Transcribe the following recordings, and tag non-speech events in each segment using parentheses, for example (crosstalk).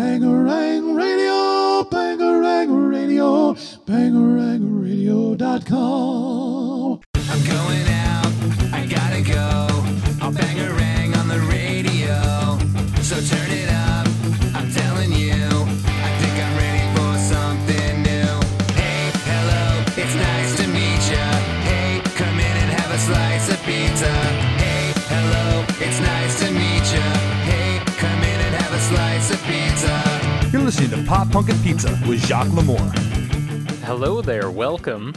Bangarang Radio, Bangarang Radio, bangarangradio.com. I'm going out, I gotta go. I'll bang a rang on the radio. So turn listening to Pop Punk and Pizza with Jacques Lamour. Hello there, welcome.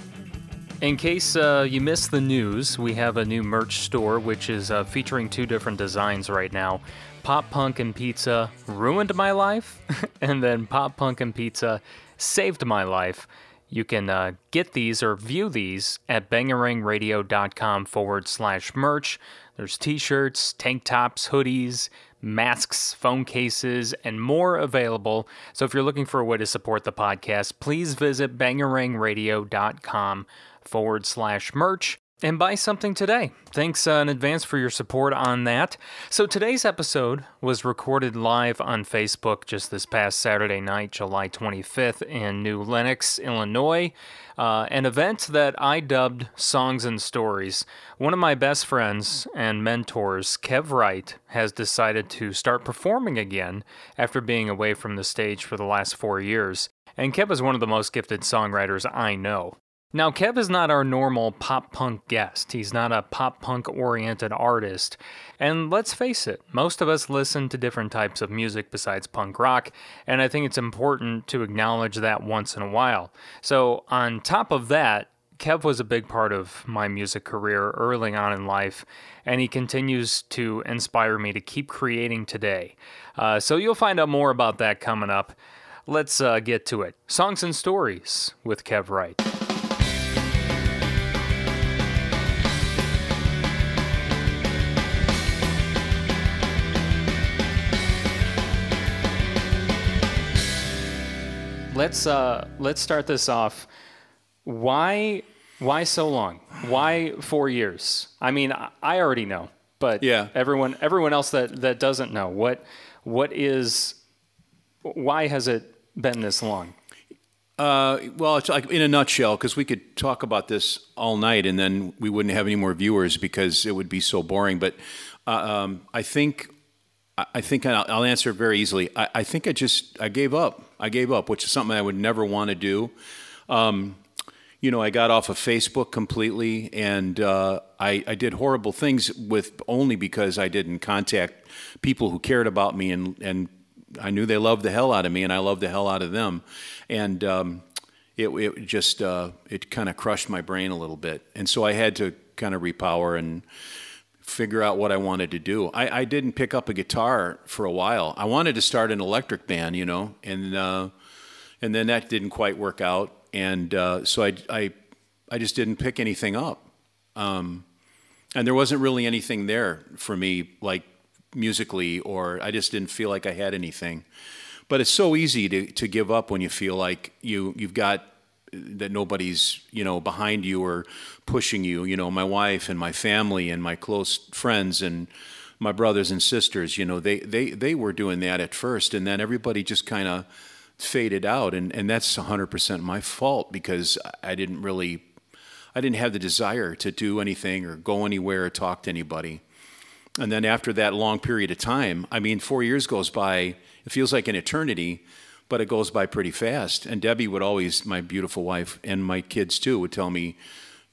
In case uh, you missed the news, we have a new merch store which is uh, featuring two different designs right now. Pop Punk and Pizza ruined my life, (laughs) and then Pop Punk and Pizza saved my life. You can uh, get these or view these at bangarangradio.com forward slash merch. There's t shirts, tank tops, hoodies, masks, phone cases, and more available. So if you're looking for a way to support the podcast, please visit bangarangradio.com forward slash merch and buy something today. Thanks uh, in advance for your support on that. So today's episode was recorded live on Facebook just this past Saturday night, July 25th, in New Lenox, Illinois. Uh, an event that I dubbed Songs and Stories. One of my best friends and mentors, Kev Wright, has decided to start performing again after being away from the stage for the last four years. And Kev is one of the most gifted songwriters I know. Now, Kev is not our normal pop punk guest. He's not a pop punk oriented artist. And let's face it, most of us listen to different types of music besides punk rock, and I think it's important to acknowledge that once in a while. So, on top of that, Kev was a big part of my music career early on in life, and he continues to inspire me to keep creating today. Uh, so, you'll find out more about that coming up. Let's uh, get to it. Songs and Stories with Kev Wright. Let's uh, let's start this off. Why why so long? Why four years? I mean, I- already know, but Yeah. everyone everyone else that that doesn't know what what is why has it been this long? Uh, well, it's like in a nutshell, because we could talk about this all night, and then we wouldn't have any more viewers because it would be so boring. But uh, um, I think I think I'll, I'll answer it very easily. I, I think I just I gave up. I gave up, which is something I would never want to do. Um, you know, I got off of Facebook completely, and uh, I, I did horrible things with only because I didn't contact people who cared about me, and and I knew they loved the hell out of me, and I loved the hell out of them, and um, it it just uh, it kind of crushed my brain a little bit, and so I had to kind of repower and figure out what I wanted to do. I, I didn't pick up a guitar for a while. I wanted to start an electric band, you know, and uh, and then that didn't quite work out, and uh, so I, I I just didn't pick anything up, um, and there wasn't really anything there for me, like musically, or I just didn't feel like I had anything. But it's so easy to, to give up when you feel like you you've got that nobody's you know behind you or pushing you. You know, my wife and my family and my close friends and my brothers and sisters. You know, they they they were doing that at first, and then everybody just kind of faded out, and and that's 100% my fault because I didn't really. I didn't have the desire to do anything or go anywhere or talk to anybody. And then after that long period of time, I mean, four years goes by, it feels like an eternity, but it goes by pretty fast. And Debbie would always, my beautiful wife, and my kids too, would tell me,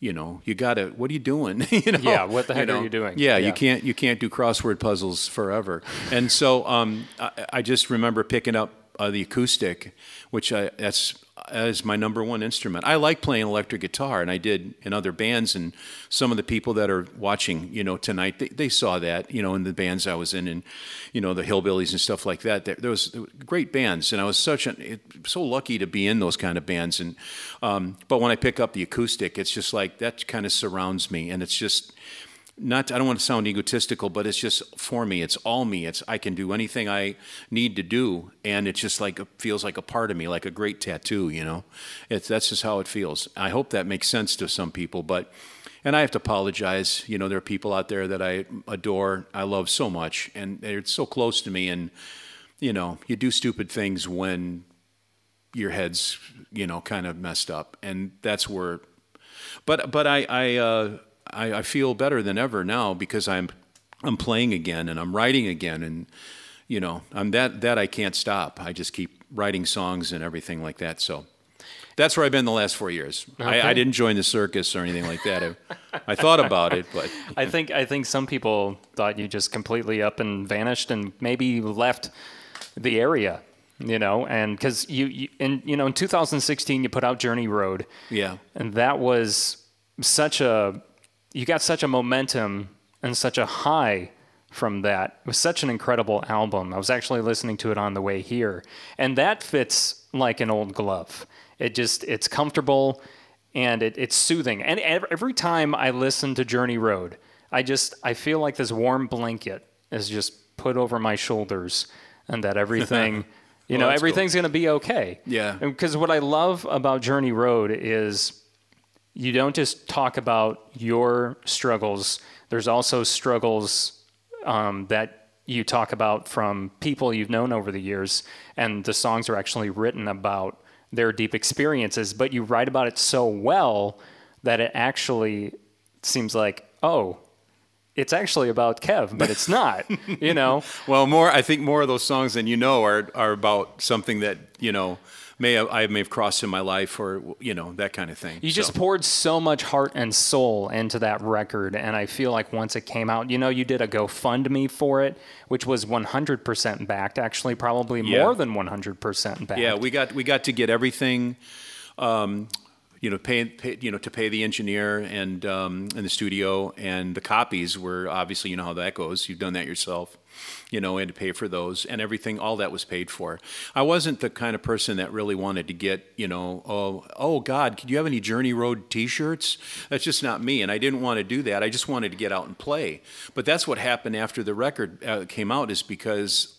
you know, you gotta, what are you doing? (laughs) you know, Yeah, what the heck you are you doing? Yeah, Yeah. you can't, you can't do crossword puzzles forever. And so um, I, I just remember picking up uh, the acoustic, which I, that's is my number one instrument. I like playing electric guitar, and I did in other bands. And some of the people that are watching, you know, tonight, they, they saw that, you know, in the bands I was in, and you know, the Hillbillies and stuff like that. There, there was great bands, and I was such an it, so lucky to be in those kind of bands. And um, but when I pick up the acoustic, it's just like that kind of surrounds me, and it's just not I don't want to sound egotistical, but it's just for me. It's all me. It's I can do anything I need to do, and it's just like feels like a part of me, like a great tattoo. You know, it's that's just how it feels. I hope that makes sense to some people, but and I have to apologize. You know, there are people out there that I adore, I love so much, and they're so close to me, and you know, you do stupid things when your head's, you know, kind of messed up, and that's where. But but I I, uh, I I feel better than ever now because I'm I'm playing again and I'm writing again and you know I'm that that I can't stop. I just keep writing songs and everything like that. So that's where I've been the last four years. I, I didn't join the circus or anything like that. I, I thought about it, but (laughs) I think I think some people thought you just completely up and vanished and maybe left the area, you know, and because you, you in you know in 2016 you put out Journey Road, yeah. and that was such a you got such a momentum and such a high from that. It was such an incredible album. I was actually listening to it on the way here, and that fits like an old glove. It just it's comfortable and it, it's soothing. And every time I listen to Journey Road, I just I feel like this warm blanket is just put over my shoulders, and that everything. (laughs) You Well, know, that's cool. everything's going to be okay. Yeah. Because what I love about Journey Road is you don't just talk about your struggles. There's also struggles um, that you talk about from people you've known over the years, and the songs are actually written about their deep experiences. But you write about it so well that it actually seems like, oh, it's actually about Kev, but it's not. you know, (laughs) Well, more I think more of those songs than you know are are about something that you know may have, I may have crossed in my life or you know that kind of thing. You just poured so much heart and soul into that record, and I feel like once it came out, you know, you did a GoFundMe for it, which was 100% backed. Actually, probably Yeah. more than 100% backed. yeah, we got we got to get everything. Um, you know, pay, pay you know to pay the engineer and um, in the studio and the copies were obviously you know how that goes. You've done that yourself, you know, and to pay for those and everything. All that was paid for. I wasn't the kind of person that really wanted to get you know oh oh God, could you have any Journey Road T-shirts? That's just not me, and I didn't want to do that. I just wanted to get out and play. But that's what happened after the record uh, came out is because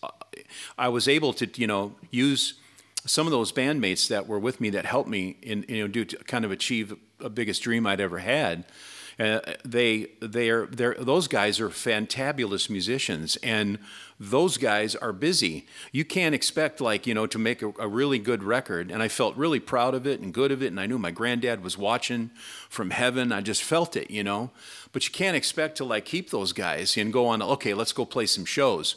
I was able to you know use some of those bandmates that were with me that helped me in you know do kind of achieve a biggest dream I'd ever had. Uh, they they are they're, those guys are fantabulous musicians and those guys are busy. You can't expect like you know to make a, a really good record. And I felt really proud of it and good of it. And I knew my granddad was watching from heaven. I just felt it, you know. But you can't expect to like keep those guys and go on. Okay, let's go play some shows.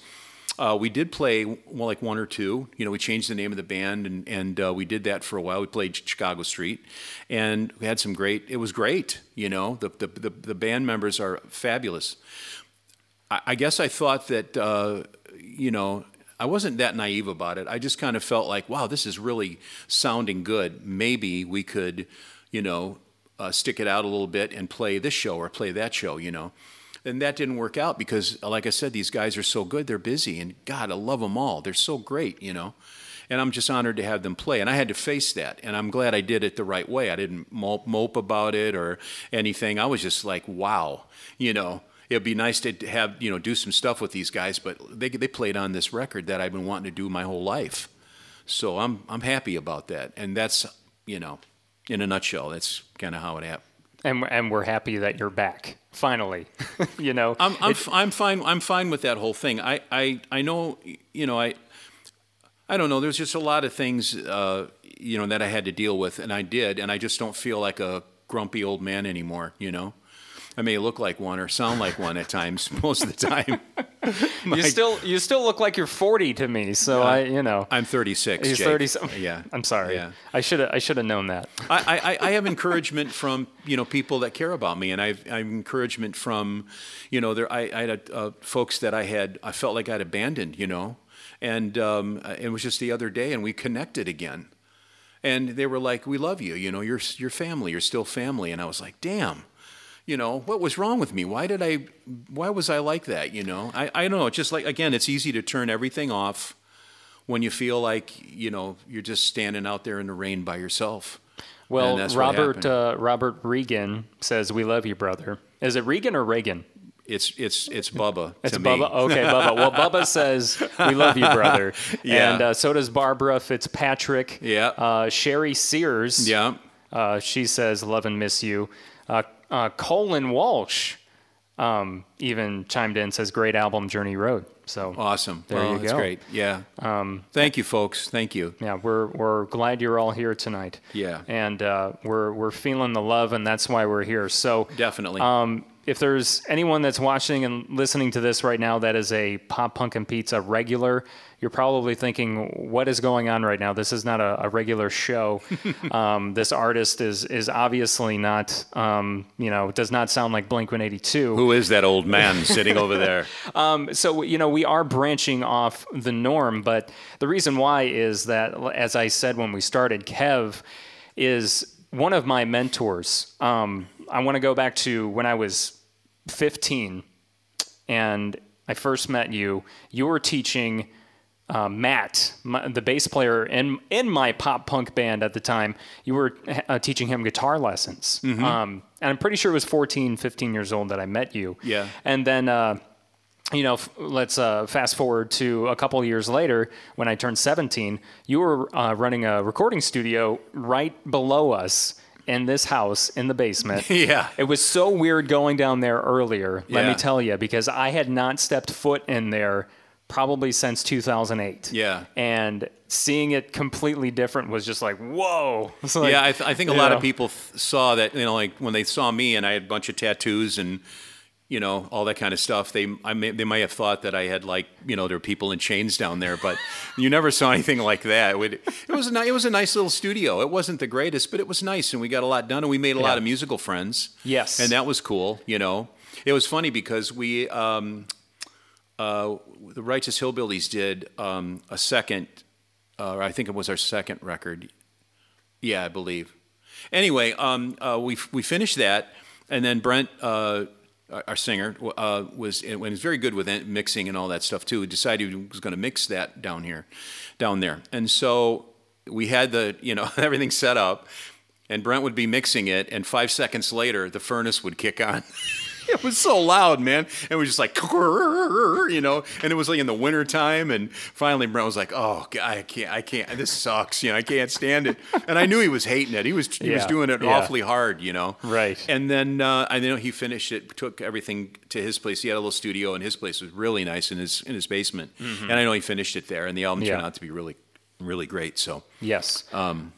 Uh, we did play well, like one or two. You know, we changed the name of the band, and and uh, we did that for a while. We played Chicago Street, and we had some great. It was great. You know, the the the, the band members are fabulous. I, I guess I thought that uh, you know I wasn't that naive about it. I just kind of felt like, wow, this is really sounding good. Maybe we could, you know, uh, stick it out a little bit and play this show or play that show. You know. And that didn't work out because, uh, like I said, these guys are so good. They're busy, and God, I love them all. They're so great, you know. And I'm just honored to have them play. And I had to face that, and I'm glad I did it the right way. I didn't mope, mope about it or anything. I was just like, wow, you know. It'd be nice to have you know do some stuff with these guys, but they they played on this record that I've been wanting to do my whole life. So I'm I'm happy about that, and that's you know, in a nutshell, that's kind of how it happened. And and we're happy that you're back finally. (laughs) you know, I'm I'm, f- I'm fine. I'm fine with that whole thing. I, I I know you know I I don't know. There's just a lot of things uh, you know that I had to deal with, and I did, and I just don't feel like a grumpy old man anymore. You know, I may look like one or sound like one at times. (laughs) Most of the time, (laughs) you still you still look like you're 40 to me. So I, you know, I'm 36. he's Jake. 30. some- (laughs) Yeah, I'm sorry. Yeah. I should have I should have known that. I, I, I have encouragement from you know people that care about me, and I've, I have encouragement from you know there I, I had uh, folks that I had I felt like I'd abandoned, you know, and um, it was just the other day, and we connected again, and they were like, "We love you, you know, you're you're family, you're still family," and I was like, "Damn." You know what was wrong with me? Why did I? Why was I like that? You know, I, I don't know. It's just like again, it's easy to turn everything off when you feel like you know you're just standing out there in the rain by yourself. Well, And that's what Robert uh, Robert Regan says we love you, brother. Is it Regan or Reagan? It's it's it's Bubba. (laughs) It's Bubba. Me. Okay, Bubba. Well, Bubba (laughs) says we love you, brother. (laughs) Yeah. And uh, so does Barbara Fitzpatrick. Yeah. Uh, Sherry Sears. Yeah. Uh, she says love and miss you. Uh, Colin Walsh um, even chimed in says great album Journey Road. So Awesome. There well, you that's go. great. Yeah. Um, Thank you, folks. Thank you. yeah, we're we're glad you're all here tonight. Yeah. and uh, we're we're feeling the love, and that's why we're here. So Definitely. Um, if there's anyone that's watching and listening to this right now that is a Pop Punk and Pizza regular, you're probably thinking, "What is going on right now? This is not a, a regular show. (laughs) um, this artist is is obviously not, um, you know, does not sound like Blink 182." Who is that old man (laughs) sitting over there? so you know we are branching off the norm but the reason why is that as i said when we started kev is one of my mentors um, i want to go back to when i was 15 and i first met you you were teaching uh, Matt, my, the bass player in in my pop punk band at the time, you were uh, teaching him guitar lessons. Mm-hmm. Um, and I'm pretty sure it was 14, 15 years old that I met you. Yeah. And then, uh, you know, f- let's uh, fast forward to a couple years later when I turned 17. You were uh, running a recording studio right below us in this house in the basement. (laughs) Yeah. It was so weird going down there earlier, let Yeah. me tell you, because I had not stepped foot in there probably since 2008. Yeah. And seeing it completely different was just like, whoa. (laughs) Like, yeah, I, th- I think a lot know. of people th- saw that, you know, like when they saw me and I had a bunch of tattoos and, you know, all that kind of stuff. They, I may, they might have thought that I had like, you know, there were people in chains down there, but (laughs) you never saw anything like that. It, would, it was a, it was a nice little studio. It wasn't the greatest, but it was nice, and we got a lot done, and we made a lot of musical friends. Yes. and that was cool. You know, it was funny because we, um, uh, the Righteous Hillbillies did um, a second, uh, I think it was our second record. Yeah, I believe. Anyway, um, uh, we we finished that, and then Brent, uh, our singer, uh, was and was very good with mixing and all that stuff too. He decided he was going to mix that down here, down there, and so we had the you know (laughs) everything set up, and Brent would be mixing it, and five seconds later the furnace would kick on. (laughs) (laughs) It was so loud, man. And it was just like, (laughs) you know, and it was like in the winter time. And finally, Brent was like, oh, I can't, I can't, this sucks. You know, I can't stand it. (laughs) And I knew he was hating it. He was, he was doing it yeah. awfully hard, you know. Right. And then uh, I know he finished it, took everything to his place. He had a little studio, and his place was really nice in his in his basement. And I know he finished it there, and the album turned Mm-hmm. Out to be really, really great. So. Yes. Um,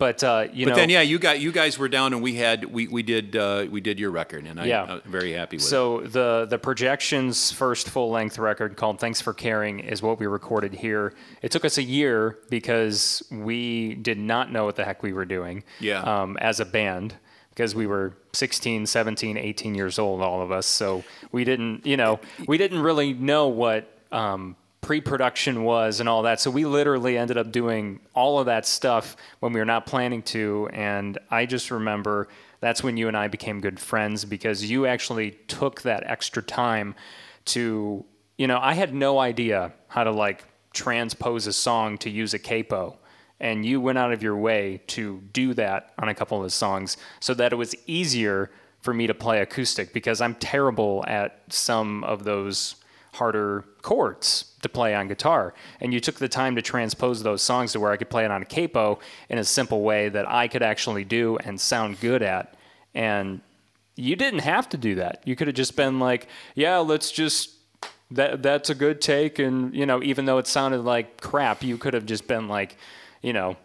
but, uh, you But know. then, yeah, you got you guys were down, and we had we we did uh, we did your record, and I, Yeah. I'm very happy with it. So the the projections first full length record called "Thanks for Caring" is what we recorded here. It took us a year because we did not know what the heck we were doing. Yeah. Um, as a band. Because we were 16, 17, 18 years old, all of us. So we didn't, you know, we didn't really know what um, pre-production was and all that. So we literally ended up doing all of that stuff when we were not planning to. And I just remember that's when you and I became good friends because you actually took that extra time to, you know, I had no idea how to like transpose a song to use a capo. And you went out of your way to do that on a couple of songs so that it was easier for me to play acoustic because I'm terrible at some of those harder chords to play on guitar. And you took the time to transpose those songs to where I could play it on a capo in a simple way that I could actually do and sound good at. And you didn't have to do that. You could have just been like, yeah, let's just that that's a good take and you know, even though it sounded like crap, you could have just been like, you know,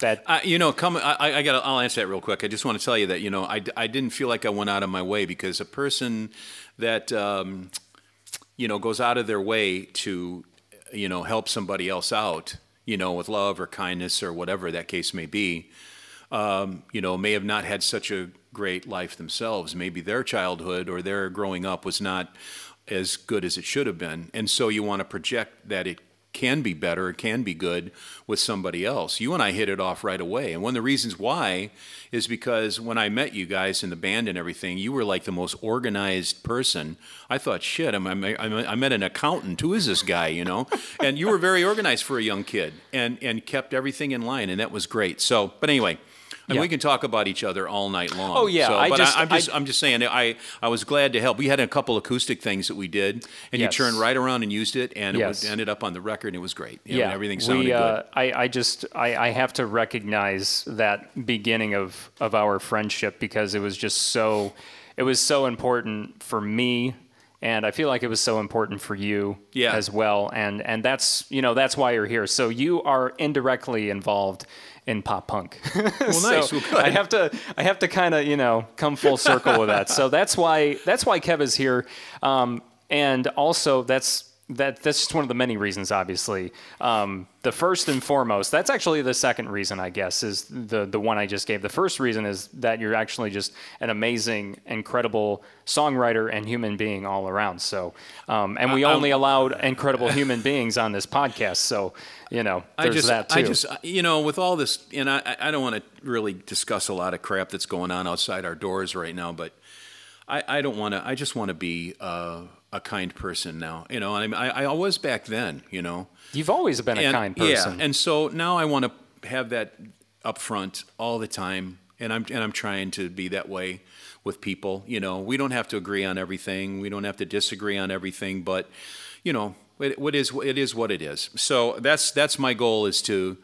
that I, you know, come. I, I got. I'll answer that real quick. I just want to tell you that you know, I, I didn't feel like I went out of my way because a person that um, you know goes out of their way to you know help somebody else out, you know, with love or kindness or whatever that case may be, um, you know, may have not had such a great life themselves. Maybe their childhood or their growing up was not as good as it should have been, and so you want to project that it can be better, can be good with somebody else. You and I hit it off right away. And one of the reasons why is because when I met you guys in the band and everything, you were like the most organized person. I thought, shit, I'm, I'm, I met an accountant. Who is this guy, you know? and you were very organized for a young kid and, and kept everything in line, and that was great. So, but anyway. And Yeah. we can talk about each other all night long. Oh, yeah, So, I but just- I, am just, I- I'm just saying, I, I was glad to help. We had a couple acoustic things that we did, and Yes. you turned right around and used it, and it Yes. was, ended up on the record, and it was great. You know, yeah, everything sounded we, uh, good. I, I just I, I have to recognize that beginning of of our friendship because it was just so it was so important for me and I feel like it was so important for you Yeah. as well. And and that's you know that's why you're here. So you are indirectly involved in pop punk. (laughs) Well, nice. Well. I have to I have to kind of you know come full circle with that. So that's why that's why Kev is here, um, and also that's. That that's just one of the many reasons. Obviously, um, the first and foremost. That's actually the second reason, I guess, is the the one I just gave. The first reason is that you're actually just an amazing, incredible songwriter and human being all around. So, um, and we I- only allowed incredible human beings on this podcast. So, you know, I there's just, that too. I just, you know, with all this, and I, I don't want to really discuss a lot of crap that's going on outside our doors right now, but I, I don't want to. I just want to be uh, a kind person now. You know, and I, I was back then. You know, You've always been a kind person. Yeah, and so now I want to have that up front all the time, and I'm and I'm trying to be that way with people. You know, we don't have to agree on everything. We don't have to disagree on everything, but you know, it, what is it is what it is. So that's that's my goal is to,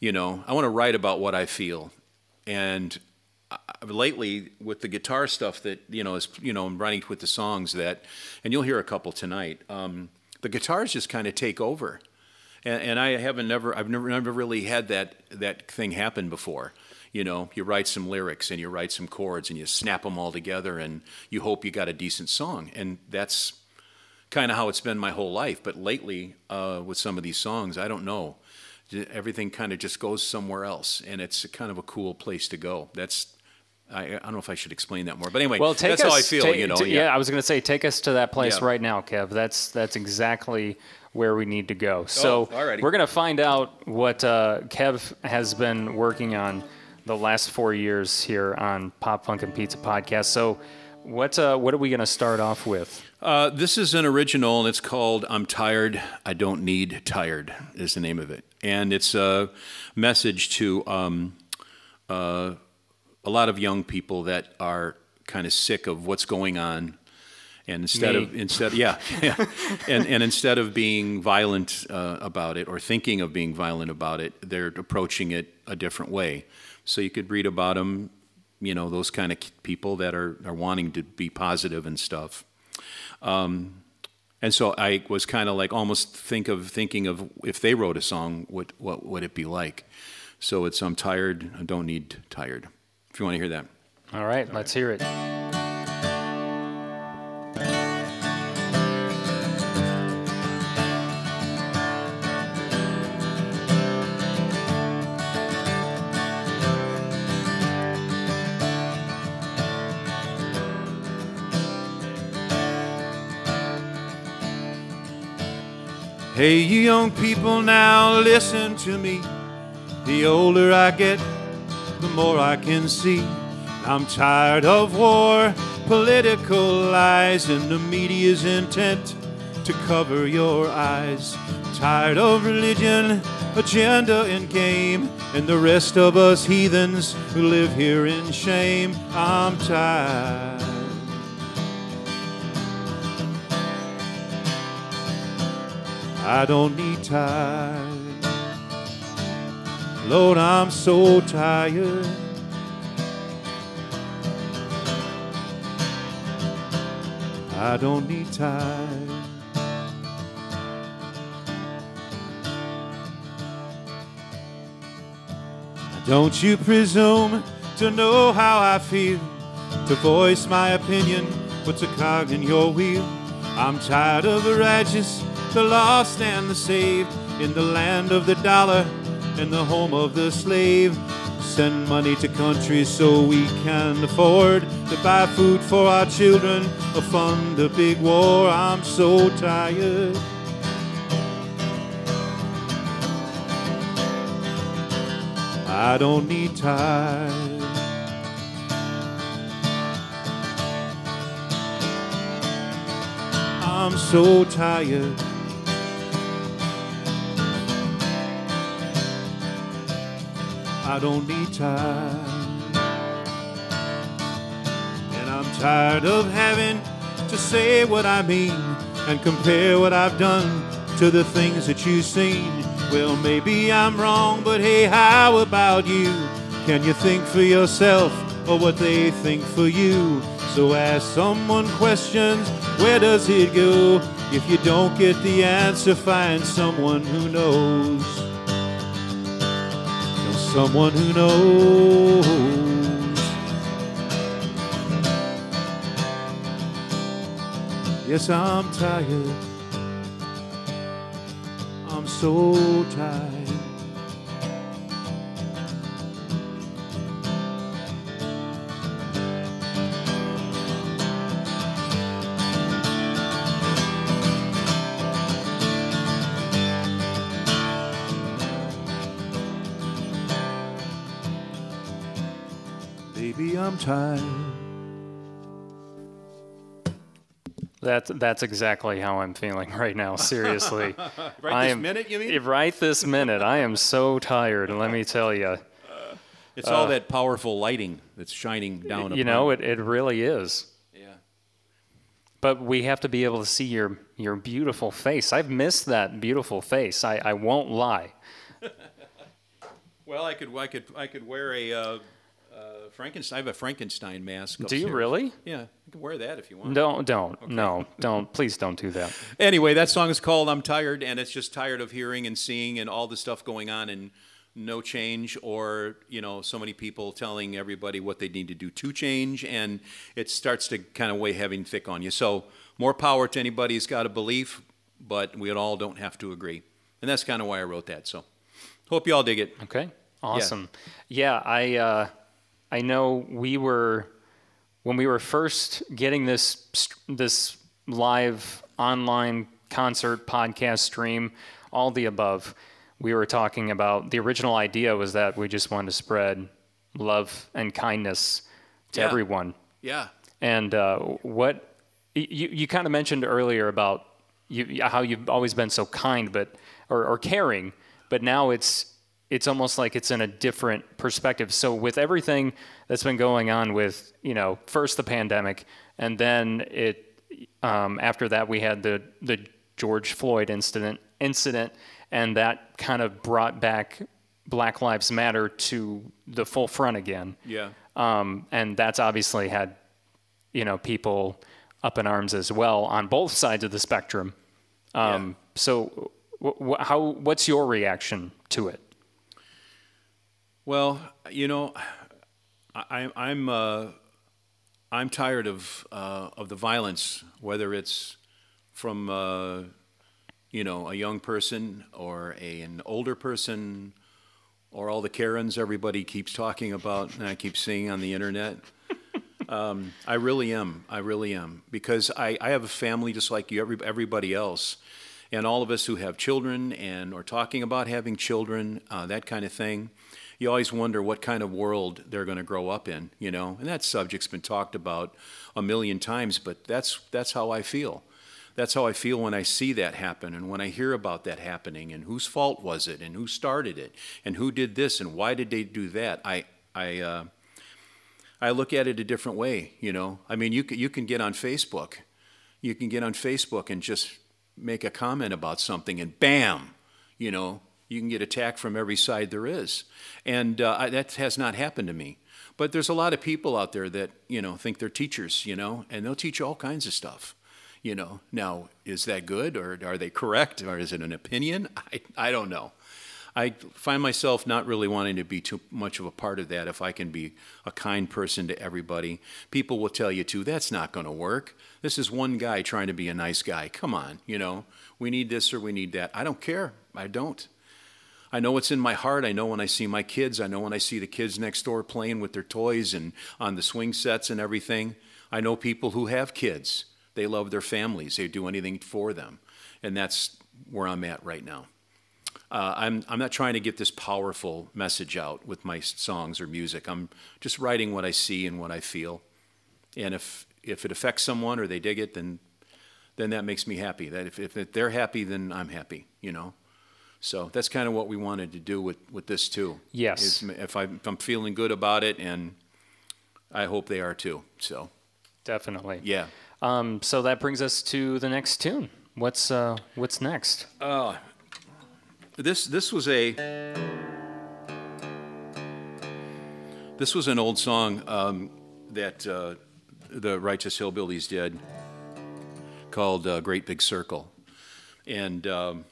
you know, I want to write about what I feel, and I- lately with the guitar stuff that you know is you know I'm writing with the songs that, and you'll hear a couple tonight. Um, the guitars just kind of take over, and, and I haven't never I've never never really had that that thing happen before. You know, you write some lyrics and you write some chords and you snap them all together and you hope you got a decent song, and that's kind of how it's been my whole life. But lately, uh, with some of these songs, I don't know. Everything kind of just goes somewhere else, and it's kind of a cool place to go. That's I, I don't know if I should explain that more, but anyway, well, take that's us, how I feel. take- you know, t- yeah. I was going to say, take us to that place Yeah. right now, Kev. That's that's exactly where we need to go. So Oh, we're going to find out what uh, Kev has been working on the last four years here on Pop Punk and Pizza podcast. So, what uh, what are we going to start off with? Uh, this is an original, and it's called "I'm Tired, I Don't Need Tired" is the name of it, and it's a message to um, uh, a lot of young people that are kind of sick of what's going on, and instead Me. of instead, yeah, yeah. and and instead of being violent uh, about it or thinking of being violent about it, they're approaching it a different way. So you could read about them, you know, those kind of people that are are wanting to be positive and stuff. And so I was kind of like almost think of thinking of if they wrote a song, what what would it be like? So it's I'm tired, I don't need tired. If you want to hear that. All right, let's hear it. Hey, you young people, now listen to me. The older I get, the more I can see. I'm tired of war, political lies, and the media's intent to cover your eyes. Tired of religion, agenda, and game, and the rest of us heathens who live here in shame. I'm tired. I don't need time. Lord, I'm so tired. I don't need time. Don't you presume to know how I feel. To voice my opinion puts a cog in your wheel. I'm tired of the righteous, the lost, and the saved. In the land of the dollar in the home of the slave. Send money to countries so we can afford to buy food for our children or fund the big war. I'm so tired. I don't need time. I'm so tired. I don't need time. And I'm tired of having to say what I mean and compare what I've done to the things that you've seen. Well, maybe I'm wrong, but hey, how about you? Can you think for yourself or what they think for you? So ask someone questions, where does it go? If you don't get the answer, find someone who knows. Someone who knows. Yes, I'm tired. I'm so tired. Baby, That's that's exactly how I'm feeling right now. (laughs) Seriously, Right I this am, minute, you mean? Right this minute, I am so tired. Let me tell you. It's all that powerful lighting that's shining down. You upon know, it, it really is. Yeah. But we have to be able to see your your beautiful face. I've missed that beautiful face. I, I won't lie. (laughs) Well, I could, I could, I could wear a uh, Frankenstein. I have a Frankenstein mask. Do you really? Yeah, you can wear that if you want. Don't don't no (laughs) don't please don't do that. Anyway, that song is called "I'm Tired," and it's just tired of hearing and seeing and all the stuff going on and no change, or you know, so many people telling everybody what they need to do to change, and it starts to kind of weigh heavy and thick on you. So, more power to anybody who's got a belief, but we all don't have to agree, and that's kind of why I wrote that. So, hope you all dig it. Okay, awesome. Yeah, I uh, I know we were when we were first getting this this live online concert podcast stream, all the above. We were talking about the original idea was that we just wanted to spread love and kindness to Yeah. everyone. Yeah. And uh, what you you kind of mentioned earlier about you, how you've always been so kind, but or, or caring, but now it's it's almost like it's in a different perspective. So with everything that's been going on with you know first the pandemic, and then it um, after that we had the the George Floyd incident incident, and that kind of brought back Black Lives Matter to the full front again Yeah. um, and that's obviously had you know people up in arms as well on both sides of the spectrum. Um, So, wh- wh- how what's your reaction to it? Well, you know, I, I'm uh, I'm tired of uh, of the violence, whether it's from uh, you know a young person or a, an older person, or all the Karens everybody keeps talking about, and I keep seeing on the internet. (laughs) Um, I really am. I really am because I, I have a family just like you, every, everybody else, and all of us who have children and are talking about having children, uh, that kind of thing. You always wonder what kind of world they're going to grow up in, you know. And that subject's been talked about a million times, but that's that's how I feel. That's how I feel when I see that happen and when I hear about that happening and whose fault was it and who started it and who did this and why did they do that. I I. Uh, I look at it a different way, you know. I mean, you can, you can get on Facebook. You can get on Facebook and just make a comment about something, and bam, you know, you can get attacked from every side there is. And uh, I, that has not happened to me. But there's a lot of people out there that, you know, think they're teachers, you know, and they'll teach all kinds of stuff. You know, now, is that good or are they correct or is it an opinion? (laughs) I, I don't know. I find myself not really wanting to be too much of a part of that if I can be a kind person to everybody. People will tell you, too, that's not going to work. This is one guy trying to be a nice guy. Come on, you know, we need this or we need that. I don't care. I don't. I know what's in my heart. I know when I see my kids. I know when I see the kids next door playing with their toys and on the swing sets and everything. I know people who have kids. They love their families. They do anything for them. And that's where I'm at right now. Uh, I'm, I'm not trying to get this powerful message out with my songs or music. I'm just writing what I see and what I feel. And if, if it affects someone or they dig it, then, then that makes me happy. That if, if they're happy, then I'm happy, you know? So that's kind of what we wanted to do with, with this too. Yes. Is if, I, I'm feeling good about it, and I hope they are too. So, Definitely. yeah. Um, so that brings us to the next tune. What's uh, what's next? This this was a this was an old song um, that uh, the Righteous Hillbillies did called uh, Great Big Circle. And um,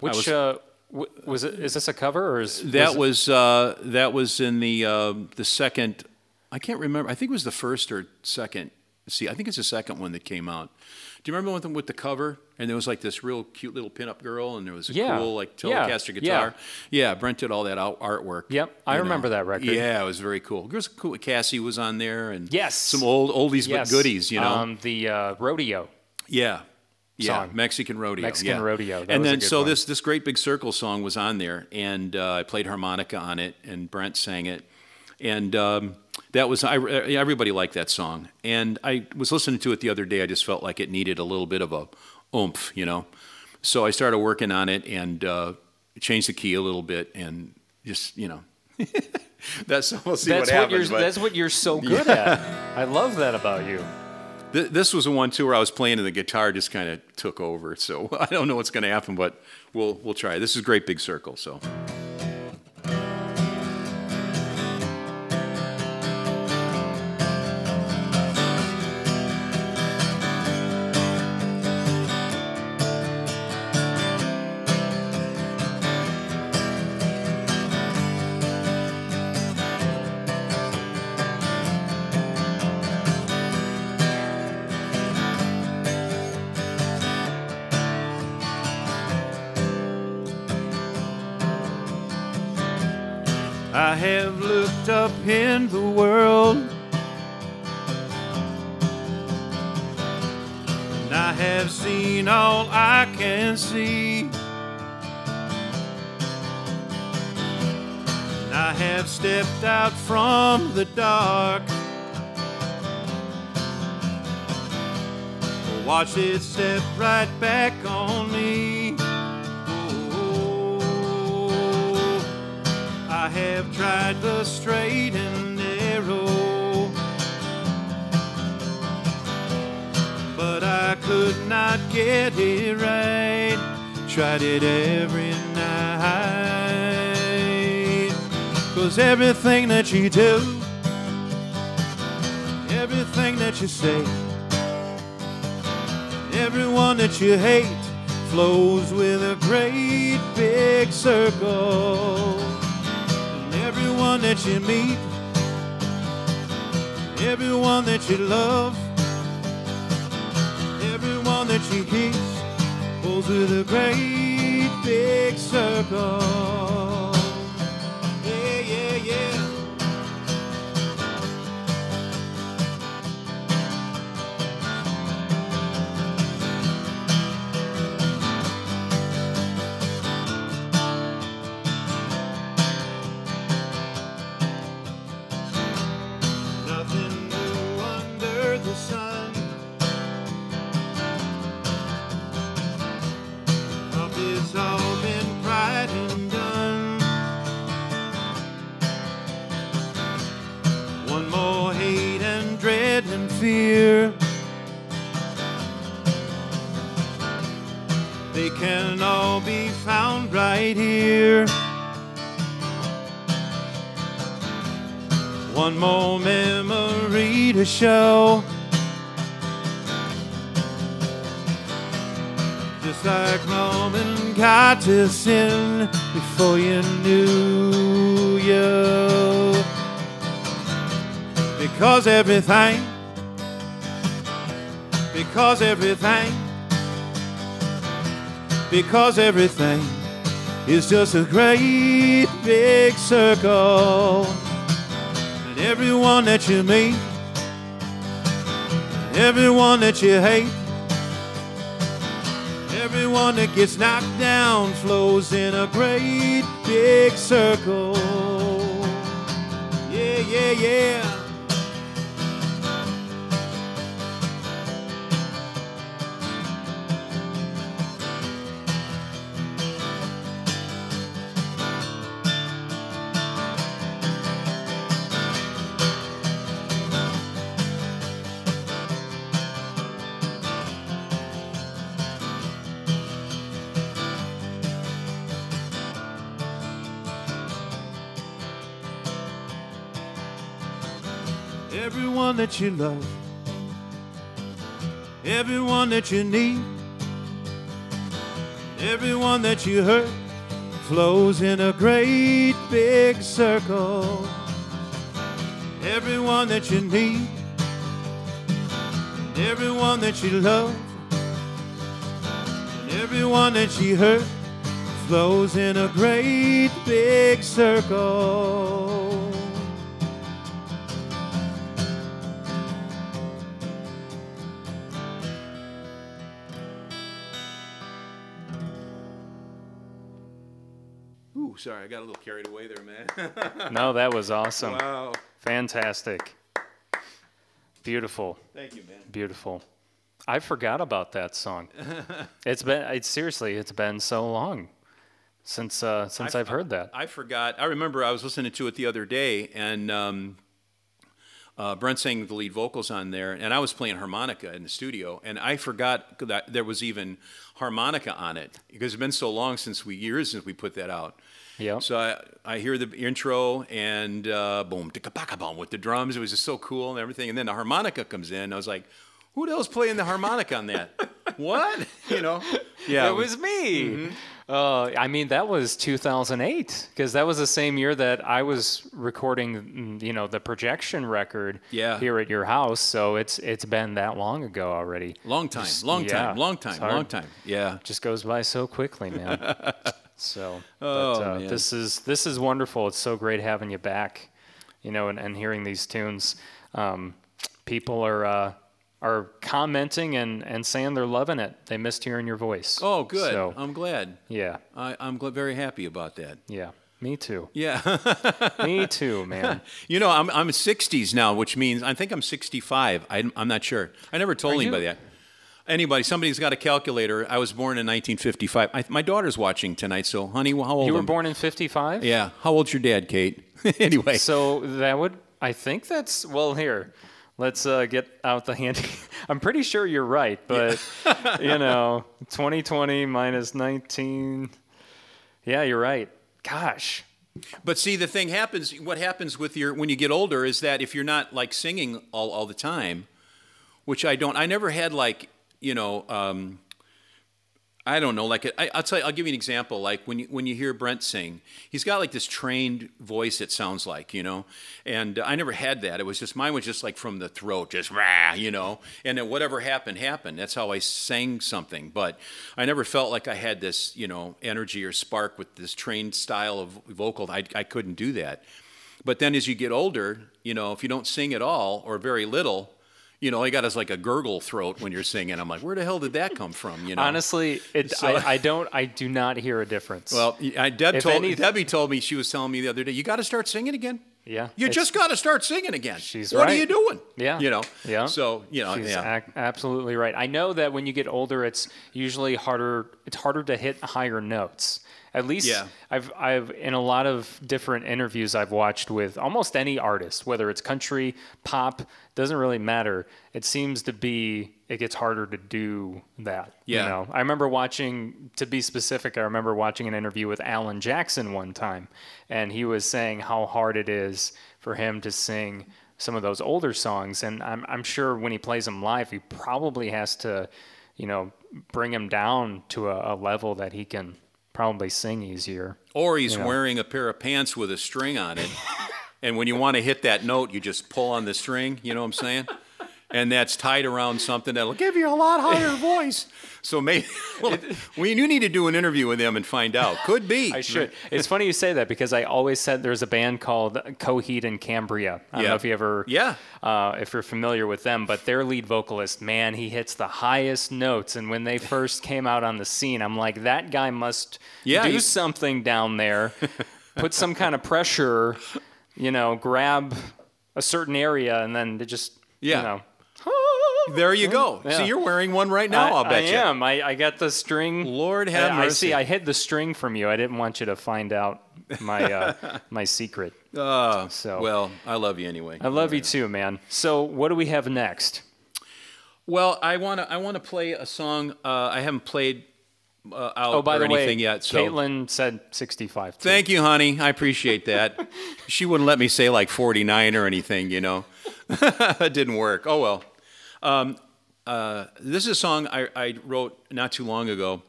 Which was- uh, w- was it? Is this a cover or is that was was uh, that was in the uh, the second. I can't remember. I think it was the first or second. See, I think it's the second one that came out. Do you remember with the, with the cover? And there was like this real cute little pinup girl, and there was a Yeah. cool like Yeah. Telecaster Yeah. guitar. Yeah. Brent did all that out, artwork. Yep, I remember that record. Yeah, it was very cool. It was cool. Cassie was on there, and Yes. some old oldies yes, but goodies. You know, um, the uh, rodeo. yeah. Yeah, song. Mexican rodeo. Mexican yeah. rodeo, that and then so one. this this great big circle song was on there, and uh, I played harmonica on it, and Brent sang it, and um, that was I, everybody liked that song. And I was listening to it the other day. I just felt like it needed a little bit of a oomph, you know. So I started working on it and uh, changed the key a little bit, and just you know, (laughs) that's we'll see That's what what, happens. you're. but- That's what you're so (laughs) good at. I love that about you. Th- This was the one too where I was playing and the guitar just kind of took over. So (laughs) I don't know what's going to happen, but we'll we'll try. This is Great Big Circle. So right back on me. Oh, I have tried the straight and narrow, but I could not get it right. Tried it every night, cause everything that you do, everything that you say, you hate flows with a great big circle. And everyone that you meet, everyone that you love, everyone that you kiss, goes with a great big circle. Yeah, yeah, fear. They can all be found right here. One more memory to show. Just like Roman got to sin before you knew you. Because everything, because everything, because everything is just a great big circle. And everyone that you meet, everyone that you hate, everyone that gets knocked down flows in a great big circle. Yeah, yeah, yeah. That you love, everyone that you need, everyone that you hurt flows in a great big circle. Everyone that you need, everyone that you love, everyone that you hurt flows in a great big circle. Ooh, sorry, I got a little carried away there, man. (laughs) No, that was awesome. wow. Fantastic. Beautiful. Thank you, man. Beautiful. I forgot about that song. (laughs) it's been it's seriously, it's been so long since uh, since I- I've heard that. I forgot. I remember I was listening to it the other day, and um, uh, Brent sang the lead vocals on there, and I was playing harmonica in the studio, and I forgot that there was even harmonica on it because it's been so long since we years since we put that out. Yep. So I, I hear the intro and uh, boom, ticka boom with the drums. It was just so cool and everything. And then the harmonica comes in. I was like, who the hell's playing the harmonica on that? (laughs) what? You know? Yeah. it was me. Mm-hmm. Uh, I mean, that was 2008 because that was the same year that I was recording, mm, you know, the projection record Yeah. here at your house. So it's it's been that long ago already. long time, Just- long yeah, time, long time, long time. Yeah. just goes by so quickly, man. (laughs) so, Oh, but, uh, man. this is this is wonderful. It's so great having you back, you know, and, and hearing these tunes. Um, people are uh, are commenting and, and saying they're loving it. They missed hearing your voice. Oh, good. So, I'm glad. yeah, I, I'm gl- very happy about that. yeah. Me too. Yeah. (laughs) Me too, man. (laughs) you know, I'm, I'm 60s now, which means I think I'm 65. I'm, I'm not sure. I never told Are you? anybody that. Anybody, somebody's got a calculator. I was born in 1955. I, my daughter's watching tonight, so honey, how old You were am- born in 55? Yeah. How old's your dad, Kate? (laughs) anyway. So that would, I think that's, well, here, let's uh, get out the handy. (laughs) I'm pretty sure you're right, but, (laughs) you know, 2020 minus 19. Yeah, you're right. Gosh. But see, the thing happens. What happens with your when you get older is that if you're not like singing all, all the time, which I don't. I never had like you know. Um, I don't know. Like I, I'll tell you. I'll give you an example. Like when you when you hear Brent sing, he's got like this trained voice. It sounds like you know. And I never had that. It was just mine was just like from the throat, just rah, you know. And then whatever happened happened. That's how I sang something. But I never felt like I had this you know energy or spark with this trained style of vocal. I I couldn't do that. But then as you get older, you know, if you don't sing at all or very little, you know, you got is like a gurgle throat when you're singing. I'm like, where the hell did that come from? You know, Honestly, it, So- I, I don't, I do not hear a difference. Well, I, Deb told any- Debbie told me she was telling me the other day, you got to start singing again. Yeah, you just got to start singing again. She's what are you doing? Yeah. you know. Yeah. So you know, She's yeah. absolutely right. I know that when you get older, it's usually harder. It's harder to hit higher notes. At least Yeah. I've I've in a lot of different interviews I've watched with almost any artist, whether it's country, pop, doesn't really matter. It seems to be it gets harder to do that. Yeah. You know, I remember watching. To be specific, I remember watching an interview with Alan Jackson one time, and he was saying how hard it is for him to sing some of those older songs. And I'm I'm sure when he plays them live, he probably has to, you know, bring him down to a, a level that he can probably sing easier. Or he's you know. wearing a pair of pants with a string on it, and when you want to hit that note, you just pull on the string. You know what I'm saying? And that's tied around something that'll give you a lot higher (laughs) voice. So maybe (laughs) well, we you need to do an interview with them and find out. Could be. I should. It's funny you say that because I always said there's a band called Coheed and Cambria. I don't Yeah. know if you ever, Yeah. uh, if you're familiar with them, but their lead vocalist, man, he hits the highest notes. And when they (laughs) first came out on the scene, I'm like, that guy must Yeah, do something down there, put some kind of pressure, you know, grab a certain area, and then just, Yeah. you know. There you go. Yeah. See, you're wearing one right now. I, I'll bet I you. am. I, I got the string. Lord have I, I see. I hid the string from you. I didn't want you to find out my uh, (laughs) my secret. Uh, So- well, I love you anyway. I love you too, man. So what do we have next? Well, I want to I want to play a song uh, I haven't played uh, out Oh, by or the way, anything yet. So Caitlin said 65. Too. thank you, honey. I appreciate that. (laughs) she wouldn't let me say like 49 or anything, you know. (laughs) that didn't work. Oh well. Um, uh, this is a song I, I wrote not too long ago,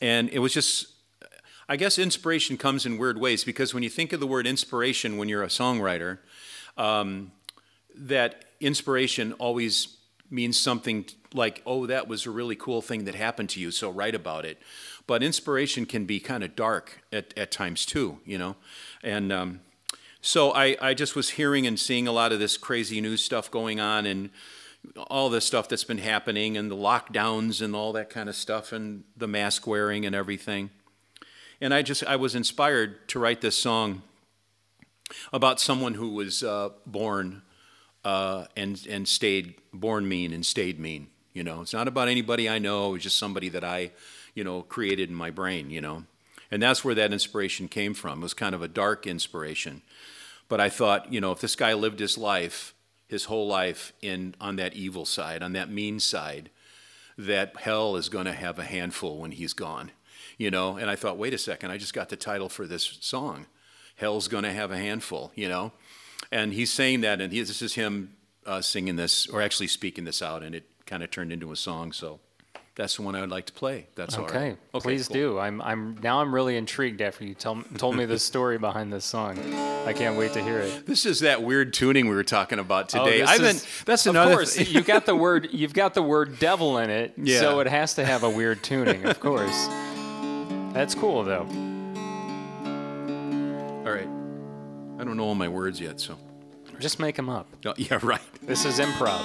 and it was just. I guess inspiration comes in weird ways because when you think of the word inspiration when you're a songwriter, um, that inspiration always means something like, oh, that was a really cool thing that happened to you, so write about it. But inspiration can be kind of dark at, at times too, you know? And um, so I, I just was hearing and seeing a lot of this crazy news stuff going on and all this stuff that's been happening and the lockdowns and all that kind of stuff and the mask wearing and everything. And I just, I was inspired to write this song about someone who was uh, born uh, and, and stayed, born mean and stayed mean. You know, it's not about anybody I know, it's just somebody that I, you know, created in my brain, you know. And that's where that inspiration came from. It was kind of a dark inspiration. But I thought, you know, if this guy lived his life, his whole life in on that evil side, on that mean side, that hell is going to have a handful when he's gone you know. And I thought, wait a second, I just got the title for this song. Hell's gonna have a handful, you know. And he's saying that, and he, this is him uh, singing this, or actually speaking this out, and it kind of turned into a song. So that's the one I would like to play. That's Okay, right. Okay, please cool. do. I'm, I'm now I'm really intrigued after you tell, told me the story behind this song. I can't wait to hear it. This is that weird tuning we were talking about Oh, today. this I've is-. That's of another. course thing. you got the (laughs) word you've got the word devil in it, Yeah. so it has to have a weird tuning. Of course, that's cool though. All right. I don't know all my words yet, so. Just make them up. Oh, yeah, (laughs) right. This is improv.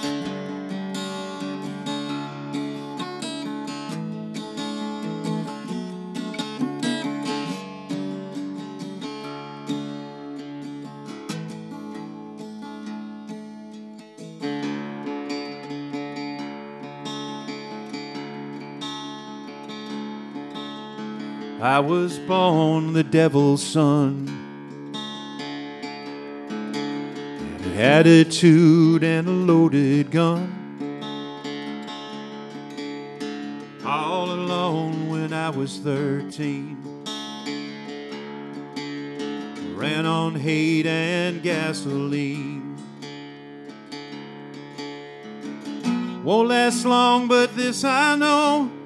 Was born the devil's son. An attitude and a loaded gun. All alone when I was 13. Ran on hate and gasoline. Won't last long, but this I know.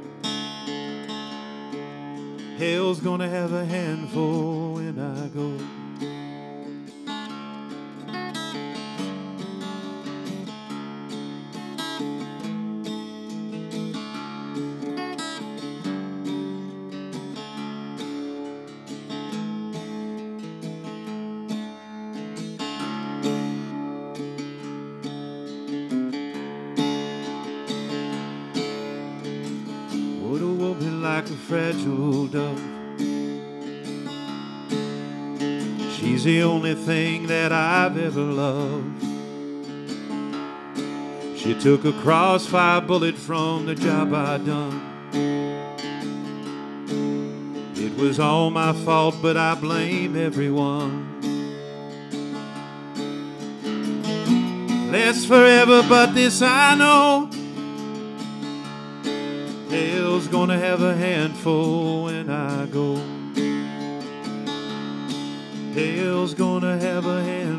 Hell's gonna have a handful when I go. Fragile dove. She's the only thing that I've ever loved. She took a crossfire bullet from the job I done. It was all my fault, but I blame everyone. Lasts forever, but this I know. Gonna have a handful when I go. Hell's gonna have a handful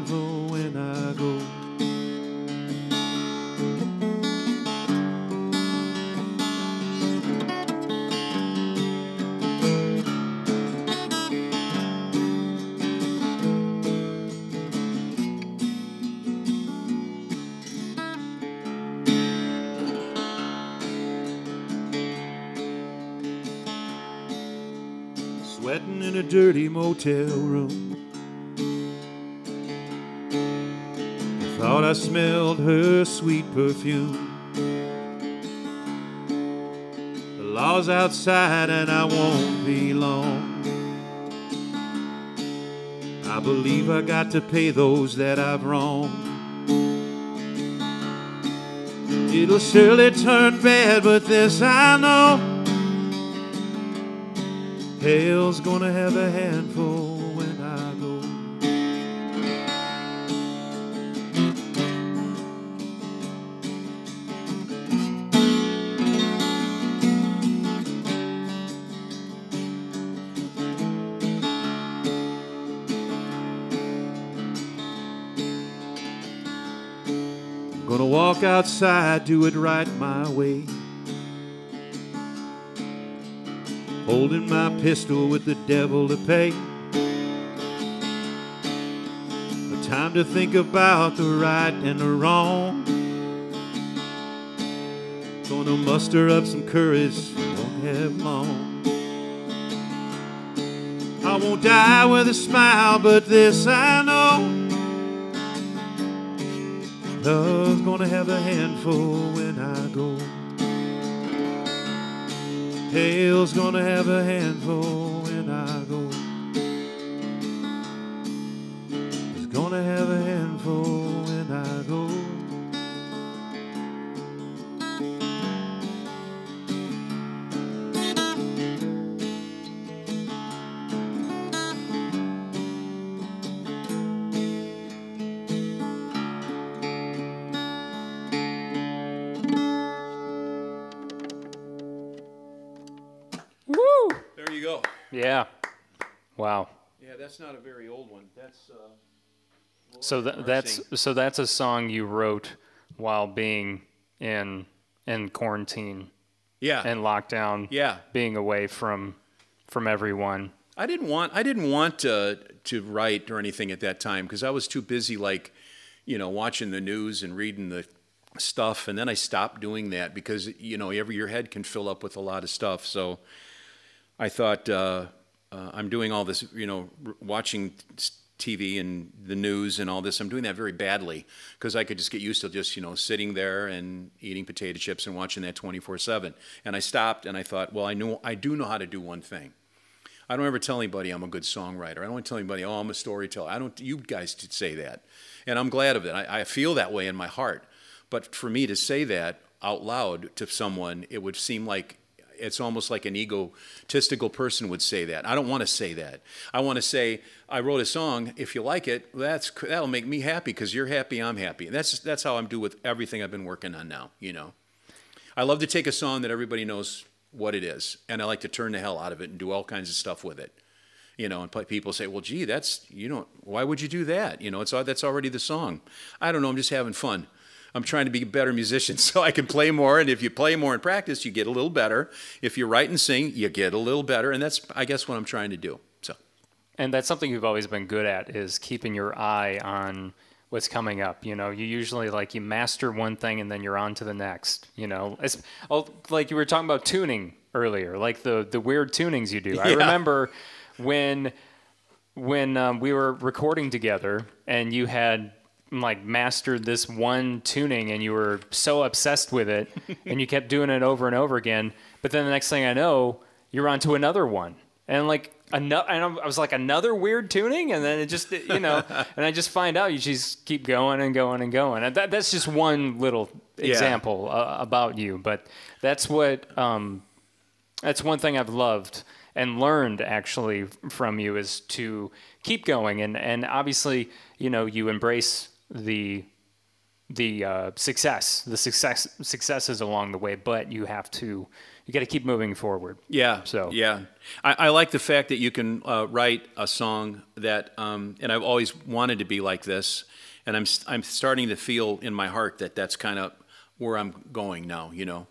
in a dirty motel room. I thought I smelled her sweet perfume. The law's outside and I won't be long. I believe I got to pay those that I've wronged. It'll surely turn bad, but this I know. Hell's gonna have a handful when I go. Gonna walk outside, do it right my way. Holding my pistol with the devil to pay. A time to think about the right and the wrong. Gonna muster up some courage, won't have long. I won't die with a smile, but this I know. Love's gonna have a handful when I go. Hell's gonna have a handful So th- that's so that's a song you wrote while being in in quarantine yeah. and lockdown. Yeah. Being away from from everyone. I didn't want I didn't want to to write or anything at that time because I was too busy like you know watching the news and reading the stuff and then I stopped doing that because you know every your head can fill up with a lot of stuff so I thought uh, uh, I'm doing all this you know r- watching s- TV and the news and all this I'm doing that very badly because I could just get used to just you know sitting there and eating potato chips and watching that 24/7 and I stopped and I thought well I know I do know how to do one thing I don't ever tell anybody I'm a good songwriter. I don't want to tell anybody, oh, I'm a storyteller. I don't. You guys did say that, and I'm glad of it. I, I feel that way in my heart. But for me to say that out loud to someone, it would seem like it's almost like an egotistical person would say that. I don't want to say that. I want to say I wrote a song. If you like it, that's that'll make me happy because you're happy. I'm happy. And that's that's how I'm do with everything I've been working on now. You know. I love to take a song that everybody knows what it is, and I like to turn the hell out of it and do all kinds of stuff with it. You know, and people say, "Well, gee, that's you know, why would you do that? You know, it's that's already the song." I don't know. I'm just having fun. I'm trying to be a better musician (laughs) so I can play more. And if you play more in practice, you get a little better. If you write and sing, you get a little better. And that's, I guess, what I'm trying to do. So, And that's something you've always been good at is keeping your eye on what's coming up. You know, you usually like you master one thing and then you're on to the next. You know, it's, oh, like you were talking about tuning earlier, like the the weird tunings you do. I (laughs) remember when when um, we were recording together and you had like mastered this one tuning and you were so obsessed with it (laughs) and you kept doing it over and over again but then the next thing i know you're on to another one. And like another and i was like another weird tuning? And then it just you know (laughs) and i just find out you just keep going and going and going. And that, that's just one little example uh, about you but that's what um, that's one thing I've loved and learned actually from you is to keep going. And and obviously you know you embrace the the uh, success the success successes along the way but you have to you got to keep moving forward Yeah. So- yeah, I, I like the fact that you can uh, write a song that, um, and I've always wanted to be like this, and I'm I'm starting to feel in my heart that that's kind of where I'm going now. You know,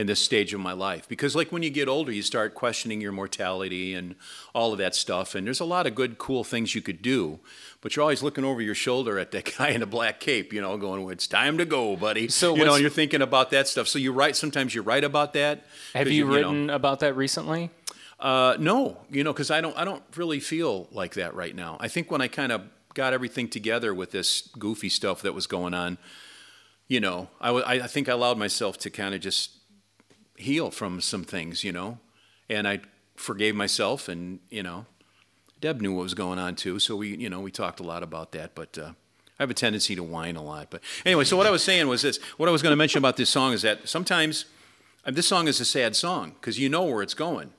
in this stage of my life, because like when you get older, you start questioning your mortality and all of that stuff, and there's a lot of good, cool things you could do, but you're always looking over your shoulder at that (laughs) guy in a black cape, you know, going, "It's time to go, buddy." So you know, you're thinking about that stuff. So you write. Sometimes you write about that. Have you, know, written about that recently uh, no, you know, because I don't, I don't really feel like that right now. I think when I kind of got everything together with this goofy stuff that was going on, you know, I, I I think I allowed myself to kind of just heal from some things, you know, and I forgave myself, and you know, Deb knew what was going on too, so we, you know, we talked a lot about that, but. Uh, I have a tendency to whine a lot, but anyway. So what I was saying was this: what I was going to mention about this song is that sometimes this song is a sad song because you know where it's going.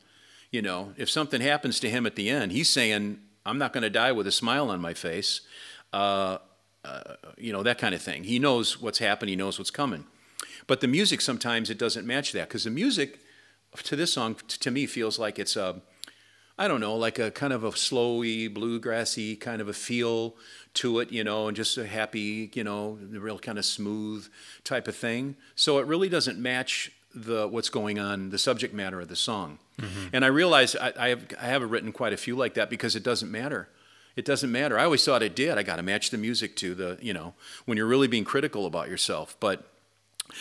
You know, if something happens to him at the end, he's saying, I'm not going to die with a smile on my face. Uh, uh, you know, that kind of thing. He knows what's happened, he knows what's coming. But the music sometimes it doesn't match that because the music to this song, to me, feels like it's a, I don't know, like a kind of a slowy, bluegrassy kind of a feel to it, you know, and just a happy, you know, real kind of smooth type of thing. So it really doesn't match the what's going on, the subject matter of the song. Mm-hmm. And I realize I, I have I have written quite a few like that because it doesn't matter. It doesn't matter. I always thought it did. I got to match the music to the, you know, when you're really being critical about yourself. But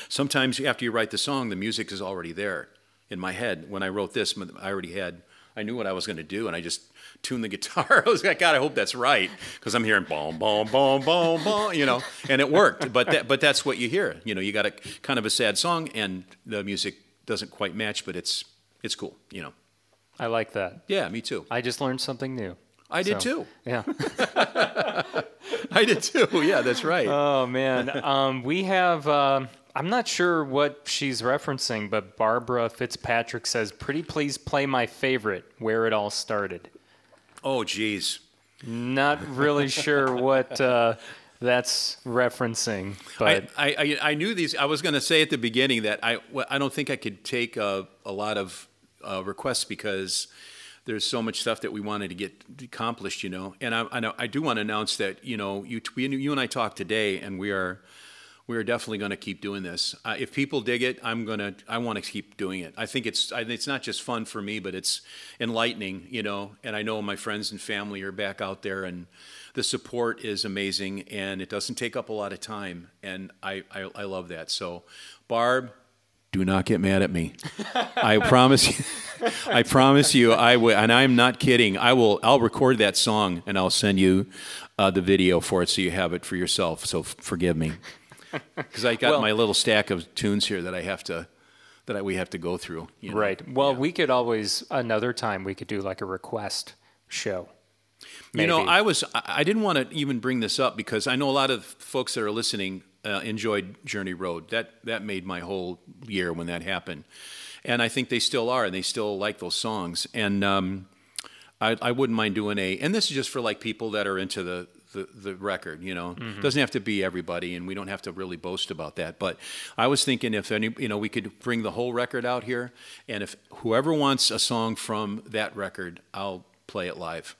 sometimes after you write the song, the music is already there in my head. When I wrote this, I already had, I knew what I was going to do, and I just (laughs) tuned the guitar. (laughs) I was like, God, I hope that's right, because I'm hearing boom, boom, boom, boom, boom, you know, and it worked. But that, but that's what you hear. You know, you got a kind of a sad song, and the music doesn't quite match, but it's it's cool. You know. I like that. Yeah, me too. I just learned something new. I did So, too. Yeah. (laughs) I did too. Yeah, that's right. Oh man, um, we have. um I'm not sure what she's referencing, but Barbara Fitzpatrick says, "Pretty please play my favorite, where it all started." oh, geez. Not really (laughs) sure what uh, that's referencing, but I, I, I- knew these. I was going to say at the beginning that I, I don't think I could take a, a lot of uh, requests because there's so much stuff that we wanted to get accomplished, you know. And I, I, know, I do want to announce that, you know, you, we, you and I talked today, and we are we are definitely going to keep doing this. Uh, if people dig it, I'm gonna. I want to keep doing it. I think it's. I, it's not just fun for me, but it's enlightening, you know. And I know my friends and family are back out there, and the support is amazing, and it doesn't take up a lot of time, and I I, I love that. So, Barb, do not get mad at me. I (laughs) promise you. (laughs) I promise you, I will, and I'm not kidding. I will. I'll record that song and I'll send you uh, the video for it, so you have it for yourself. So f- forgive me, (laughs) because I got Well- my little stack of tunes here that I have to, that I, we have to go through. you know. right. Well, we could always another time we could do like a request show. You know, I was I I didn't want to even bring this up because I know a lot of folks that are listening uh, enjoyed Journey Road. That that made my whole year when that happened, and I think they still are, and they still like those songs. And um, I, I wouldn't mind doing a, and this is just for like people that are into the. The, the record, you know, doesn't have to be everybody, and we don't have to really boast about that. But I was thinking if any, you know, we could bring the whole record out here, and if whoever wants a song from that record, I'll play it live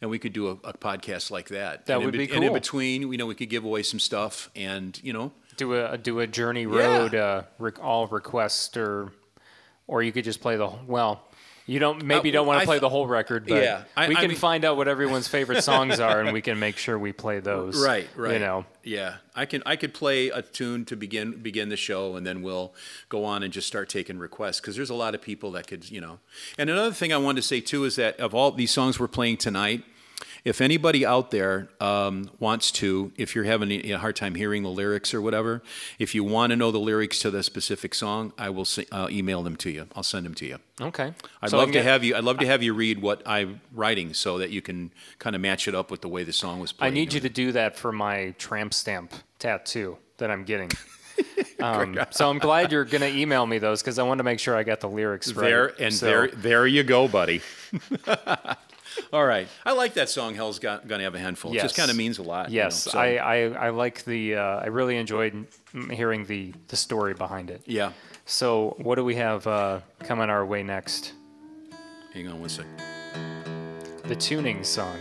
and we could do a, a podcast like that. That and would in, be And in between, you know, we could give away some stuff, and you know, Do a do a Journey Road uh, rec- all request or or you could just play the well. You don't maybe Uh, don't want to play th- the whole record, but Yeah, I- we I can mean- find out what everyone's favorite songs are, and we can make sure we play those. right, right, You know, yeah, I can I could play a tune to begin begin the show, and then we'll go on and just start taking requests because there's a lot of people that could, you know. And another thing I wanted to say too is that of all these songs we're playing tonight. If anybody out there um, wants to, if you're having a hard time hearing the lyrics or whatever, if you want to know the lyrics to the specific song, I will se- uh, email them to you. I'll send them to you. okay. I'd So love can to have you. I'd love to have you read what I'm writing, so that you can kind of match it up with the way the song was played. I need you to do that for my tramp stamp tattoo that I'm getting. (laughs) Um, so I'm glad you're going to email me those because I want to make sure I got the lyrics right. there and So- there. There you go, buddy. (laughs) All right, I like that song. Hell's got, gonna have a handful. It just kind of means a lot. you know, Yes, so- I, I, I like the. Uh, I really enjoyed hearing the the story behind it. yeah. So what do we have uh, coming our way next? Hang on one second. The tuning song.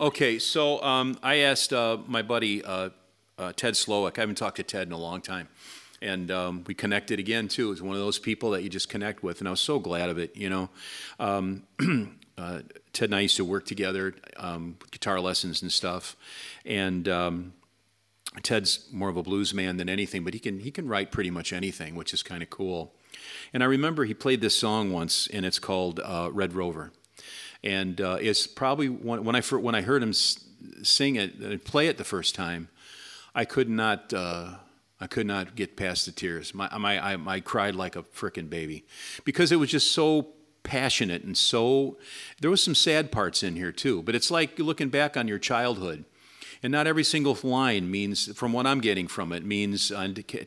Okay, so um, I asked uh, my buddy uh, uh, Ted Slowick. I haven't talked to Ted in a long time, and um, we connected again too. It's one of those people that you just connect with, and I was so glad of it. You know, um, (clears throat) uh, Ted and I used to work together, um, guitar lessons and stuff, and. Um, Ted's more of a blues man than anything, but he can he can write pretty much anything, which is kind of cool. And I remember he played this song once, and it's called uh, Red Rover and uh, it's probably when, when I when I heard him sing it and play it the first time, I could not uh, I could not get past the tears. My, my I, I cried like a frickin' baby because it was just so passionate and so. There was some sad parts in here too, but it's like looking back on your childhood. And not every single line means, from what I'm getting from it, means,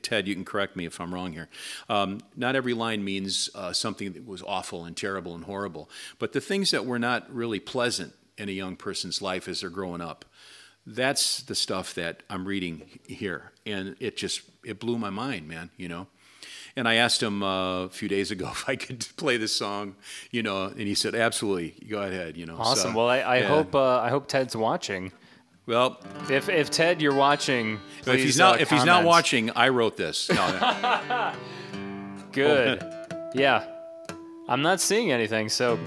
Ted, you can correct me if I'm wrong here, um, not every line means uh, something that was awful and terrible and horrible. But the things that were not really pleasant in a young person's life as they're growing up, that's the stuff that I'm reading here. And it just, it blew my mind, man, you know? And I asked him uh, a few days ago (laughs) if I could play this song, you know, and he said, "Absolutely, go ahead." You know. Awesome. So, well, I, I yeah. hope uh, I hope Ted's watching. Well, If if Ted, you're watching, if he's not uh, if he's not watching, I wrote this. No, (laughs) good. yeah, I'm not seeing anything. So,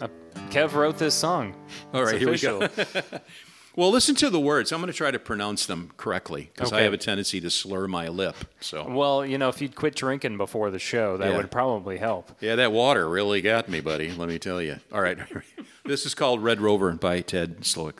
uh, Kev wrote this song. All right, here we go. (laughs) well, listen to the words. I'm going to try to pronounce them correctly because I have a tendency to slur my lip. So well, you know, if you'd quit drinking before the show, that Yeah. would probably help. yeah, that water really got me, buddy. Let me tell you. All right, (laughs) this is called Red Rover by Ted Slowick.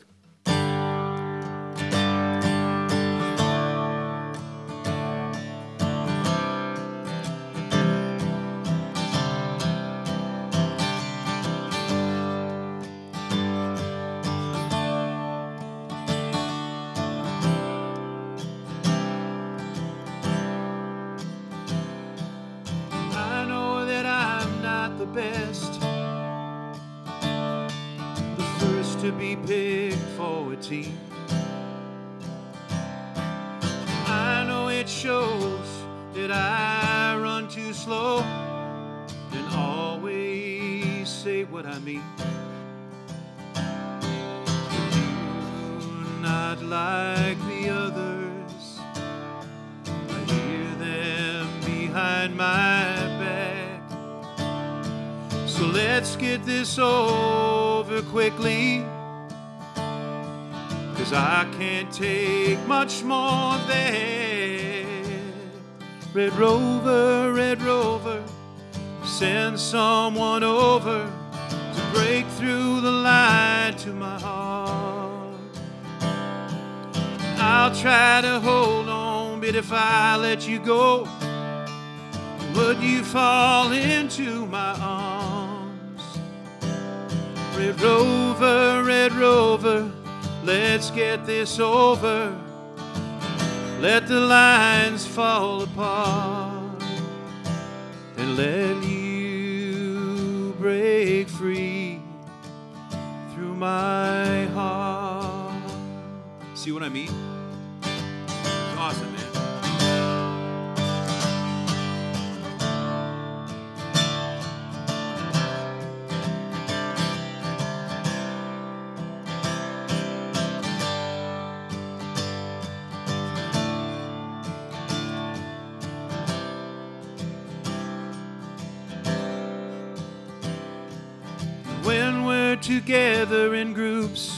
Together in groups.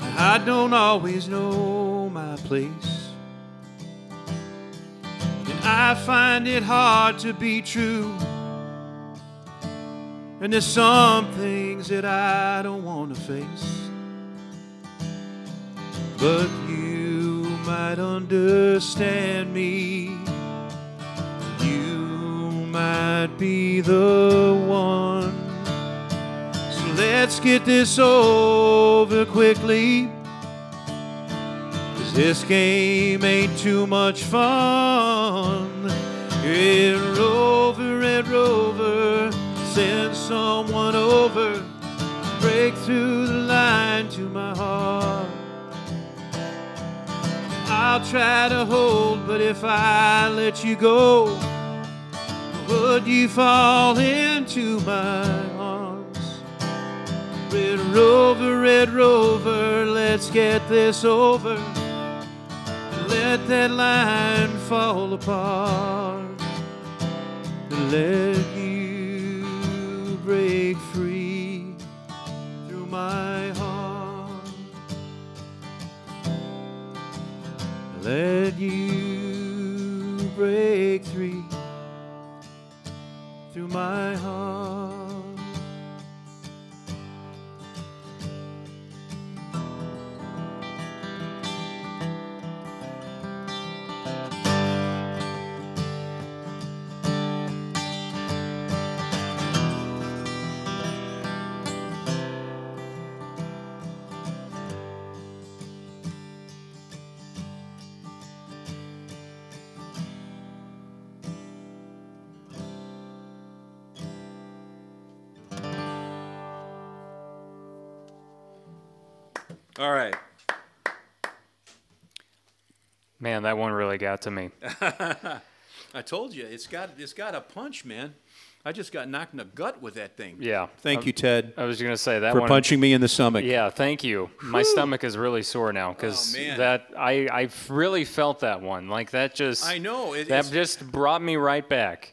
I don't always know my place. And I find it hard to be true. And there's some things that I don't want to face. But you might understand me. You might be the one. Let's get this over quickly. Cause this game ain't too much fun. Red Rover, Red Rover, send someone over. Break through the line to my heart. I'll try to hold, but if I let you go, would you fall into my? Red Rover, Red Rover, let's get this over. Let that line fall apart. Let you break free through my heart. Let you break free through my heart. Man, that one really got to me. (laughs) I told you, it's got it's got a punch, man. I just got knocked in the gut with that thing. Yeah. Thank Um, you, Ted, I was going to say that for one. punching me in the stomach. Yeah, thank you. My stomach is really sore now because Oh, that I I really felt that one. Like that just I know. It, that just brought me right back.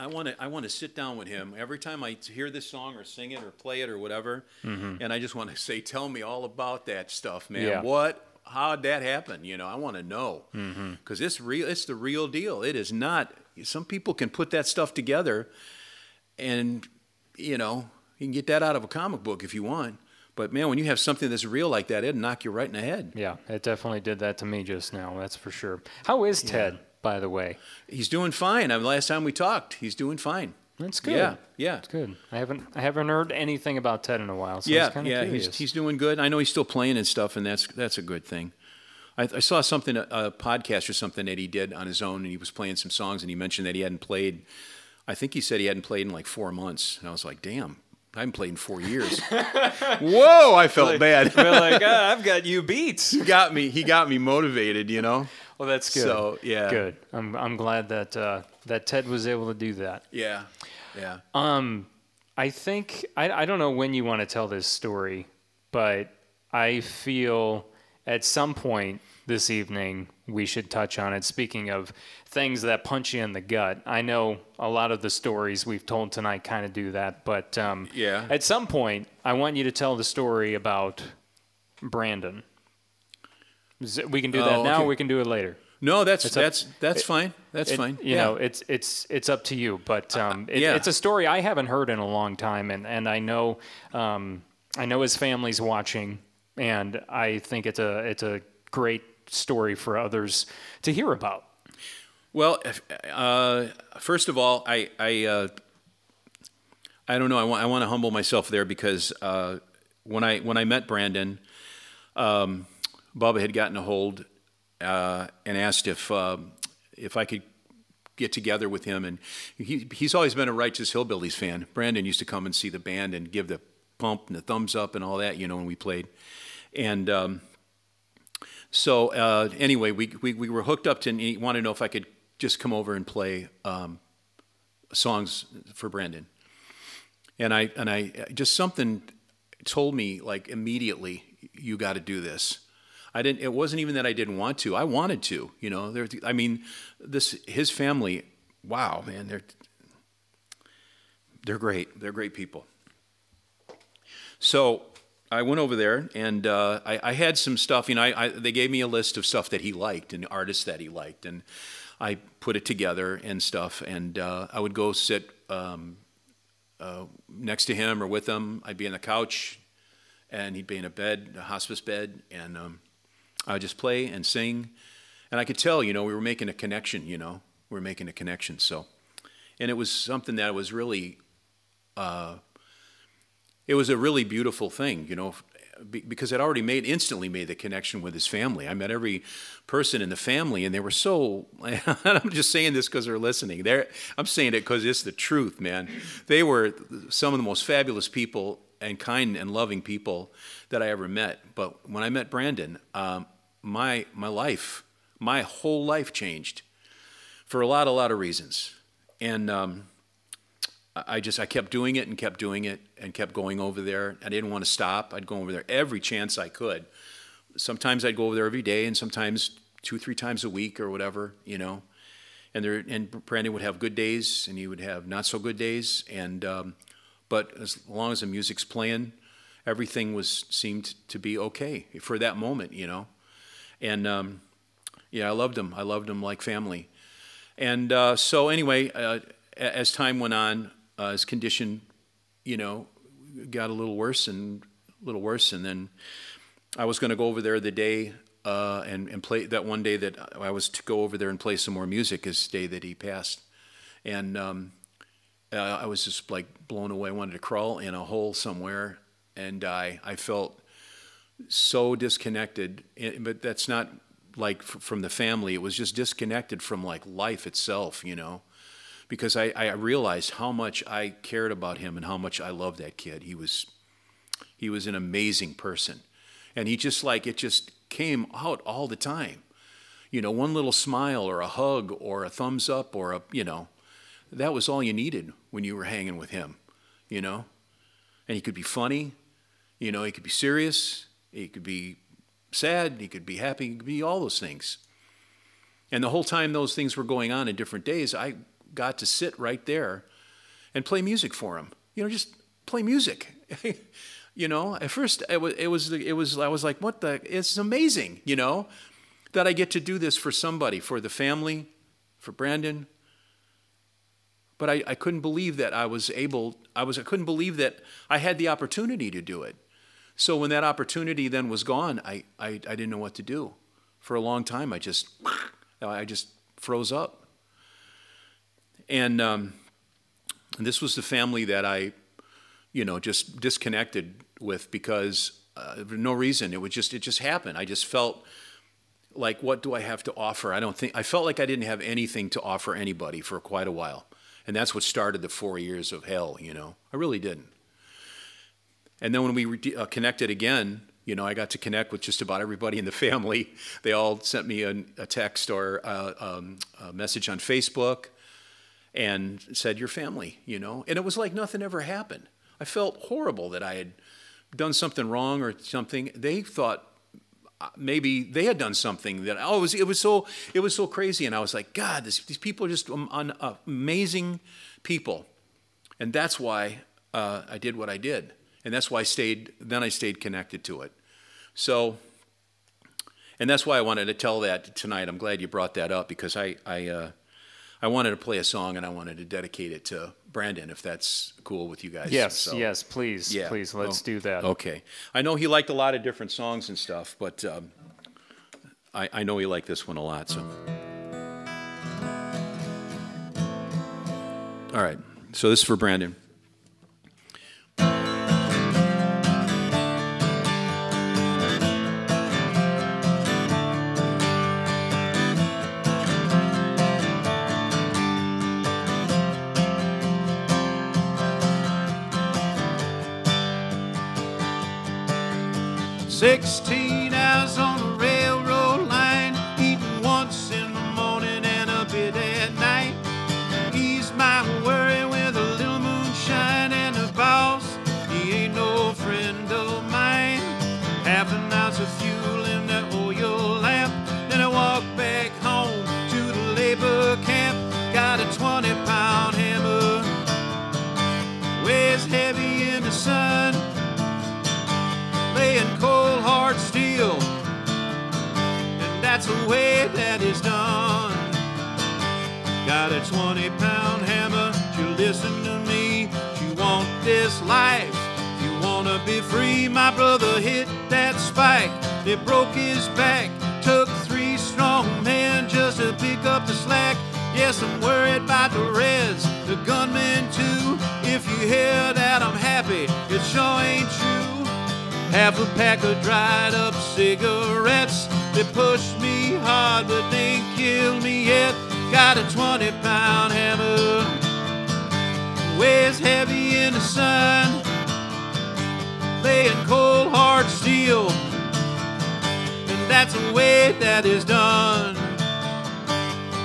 I want to I want to sit down with him every time I hear this song or sing it or play it or whatever, and I just want to say, "Tell me all about that stuff, man. Mm-hmm. Yeah. What? How'd that happen? You know, I want to know mm-hmm. because it's real. It's the real deal. It is not. Some people can put that stuff together, and you know, you can get that out of a comic book if you want. But man, when you have something that's real like that, it'll knock you right in the head. Yeah, it definitely did that to me just now. That's for sure. How is Ted, by the way? He's doing fine. I mean, last time we talked, he's doing fine. That's good. Yeah, yeah. That's good. I haven't I haven't heard anything about Ted in a while, so yeah, kind yeah, curious. he's, he's doing good. I know he's still playing and stuff, and that's that's a good thing. I, I saw something, a, a podcast or something that he did on his own, and he was playing some songs, and he mentioned that he hadn't played. I think he said he hadn't played in like four months, and I was like, damn. I haven't played in four years. (laughs) Whoa! I felt bad. We're like, (laughs) "Ah, I've got you beats. he got me. He got me motivated. You know. Well, that's good. So, yeah. good. I'm I'm glad that uh, that Ted was able to do that. Yeah. Yeah. Um, I think I I don't know when you want to tell this story, but I feel at some point this evening we should touch on it. Speaking of things that punch you in the gut, I know a lot of the stories we've told tonight kind of do that, but um, Yeah. at some point I want you to tell the story about Brandon. It- We can do that Oh, now. okay. Or we can do it later. No, that's up- that's that's fine. That's It- fine. You yeah. know, it's it's it's up to you. But um, it, yeah. it's a story I haven't heard in a long time, and and I know um, I know his family's watching, and I think it's a it's a great story for others to hear about. Well, uh, first of all, I I, uh, I don't know. I want I want to humble myself there because uh, when I when I met Brandon, um, Bubba had gotten a hold uh, and asked if um if I could get together with him, and he he's always been a Righteous Hillbillies fan. Brandon used to come and see the band and give the pump and the thumbs up and all that, you know, when we played, and. Um, so uh, anyway, we, we, we were hooked up to, and he wanted to know if I could just come over and play um, songs for Brandon. And I and I just something told me like immediately, you got to do this. I didn't. It wasn't even that I didn't want to. I wanted to. You know, there. I mean, this his family. Wow, man, they're they're great. They're great people. So I went over there and uh, I, I had some stuff. You know, I, I, they gave me a list of stuff that he liked and artists that he liked, and I put it together and stuff. And uh, I would go sit um, uh, next to him or with him. I'd be on the couch, and he'd be in a bed, a hospice bed, and um, I would just play and sing. And I could tell, you know, we were making a connection. You know, we were making a connection. So, and it was something that was really it was a really beautiful thing, you know, because I'd already made instantly made the connection with his family. I met every person in the family, and they were so. (laughs) I'm just saying this because they're listening. They're, I'm saying it because it's the truth, man. They were some of the most fabulous people and kind and loving people that I ever met. But when I met Brandon, um, my my life, my whole life changed for a lot, a lot of reasons, and. Um, I just I kept doing it and kept doing it and kept going over there. I didn't want to stop. I'd go over there every chance I could. Sometimes I'd go over there every day, and sometimes two, three times a week or whatever, you know. And there, and Brandon would have good days, and he would have not so good days. And um, but as long as the music's playing, everything was seemed to be okay for that moment, you know. And um, yeah, I loved him. I loved him like family. And uh, so anyway, uh, as time went on, uh, his condition, you know, got a little worse and a little worse. And then I was going to go over there the day uh, and, and play that one day that I was to go over there and play some more music is the day that he passed. And um, uh, I was just like blown away. I wanted to crawl in a hole somewhere and die. I felt so disconnected, eh, but that's not like from the family. It was just disconnected from like life itself, you know, because I, I realized how much I cared about him and how much I loved that kid. He was, he was an amazing person, and he just like it just came out all the time. You know, one little smile or a hug or a thumbs up or a, you know, that was all you needed when you were hanging with him, you know? And he could be funny, you know, he could be serious, he could be sad, he could be happy, he could be all those things. And the whole time those things were going on in different days, I got to sit right there and play music for him. You know, just play music. (laughs) you know, at first it was, it was, it was, I was like, what the, it's amazing, you know, that I get to do this for somebody, for the family, for Brandon. But I, I couldn't believe that I was able, I was, I couldn't believe that I had the opportunity to do it. So when that opportunity then was gone, I, I, I didn't know what to do. For a long time, I just, I just froze up. And, um, and this was the family that I, you know, just disconnected with because uh, no reason. It was just, it just happened. I just felt like, what do I have to offer? I don't think, I felt like I didn't have anything to offer anybody for quite a while. And that's what started the four years of hell, you know. I really didn't. And then when we re- uh, connected again, you know, I got to connect with just about everybody in the family. They all sent me a, a text or a, um, a message on Facebook and said, Your family, you know. And it was like nothing ever happened. I felt horrible that I had done something wrong or something. They thought uh, maybe they had done something that oh it was, it was so it was so crazy and i was like god this, these people are just um, un, uh, amazing people and that's why uh, i did what i did and that's why i stayed then i stayed connected to it so and that's why i wanted to tell that tonight i'm glad you brought that up because i i uh, i wanted to play a song and i wanted to dedicate it to brandon if that's cool with you guys Yes, So- yes, please, yeah. please, let's Oh, do that. Okay. I know he liked a lot of different songs and stuff, but um, I, I know he liked this one a lot. So, all right. So this is for Brandon. 16. Be free. My brother hit that spike, it broke his back. Took three strong men just to pick up the slack. Yes, I'm worried about the reds, the gunmen too. If you hear that I'm happy, it sure ain't true. Half a pack of dried up cigarettes. They push me hard, but they ain't killed me yet. Got a 20 pound hammer. Weighs heavy in the sun. Laying cold hard steel. And that's the way that is done.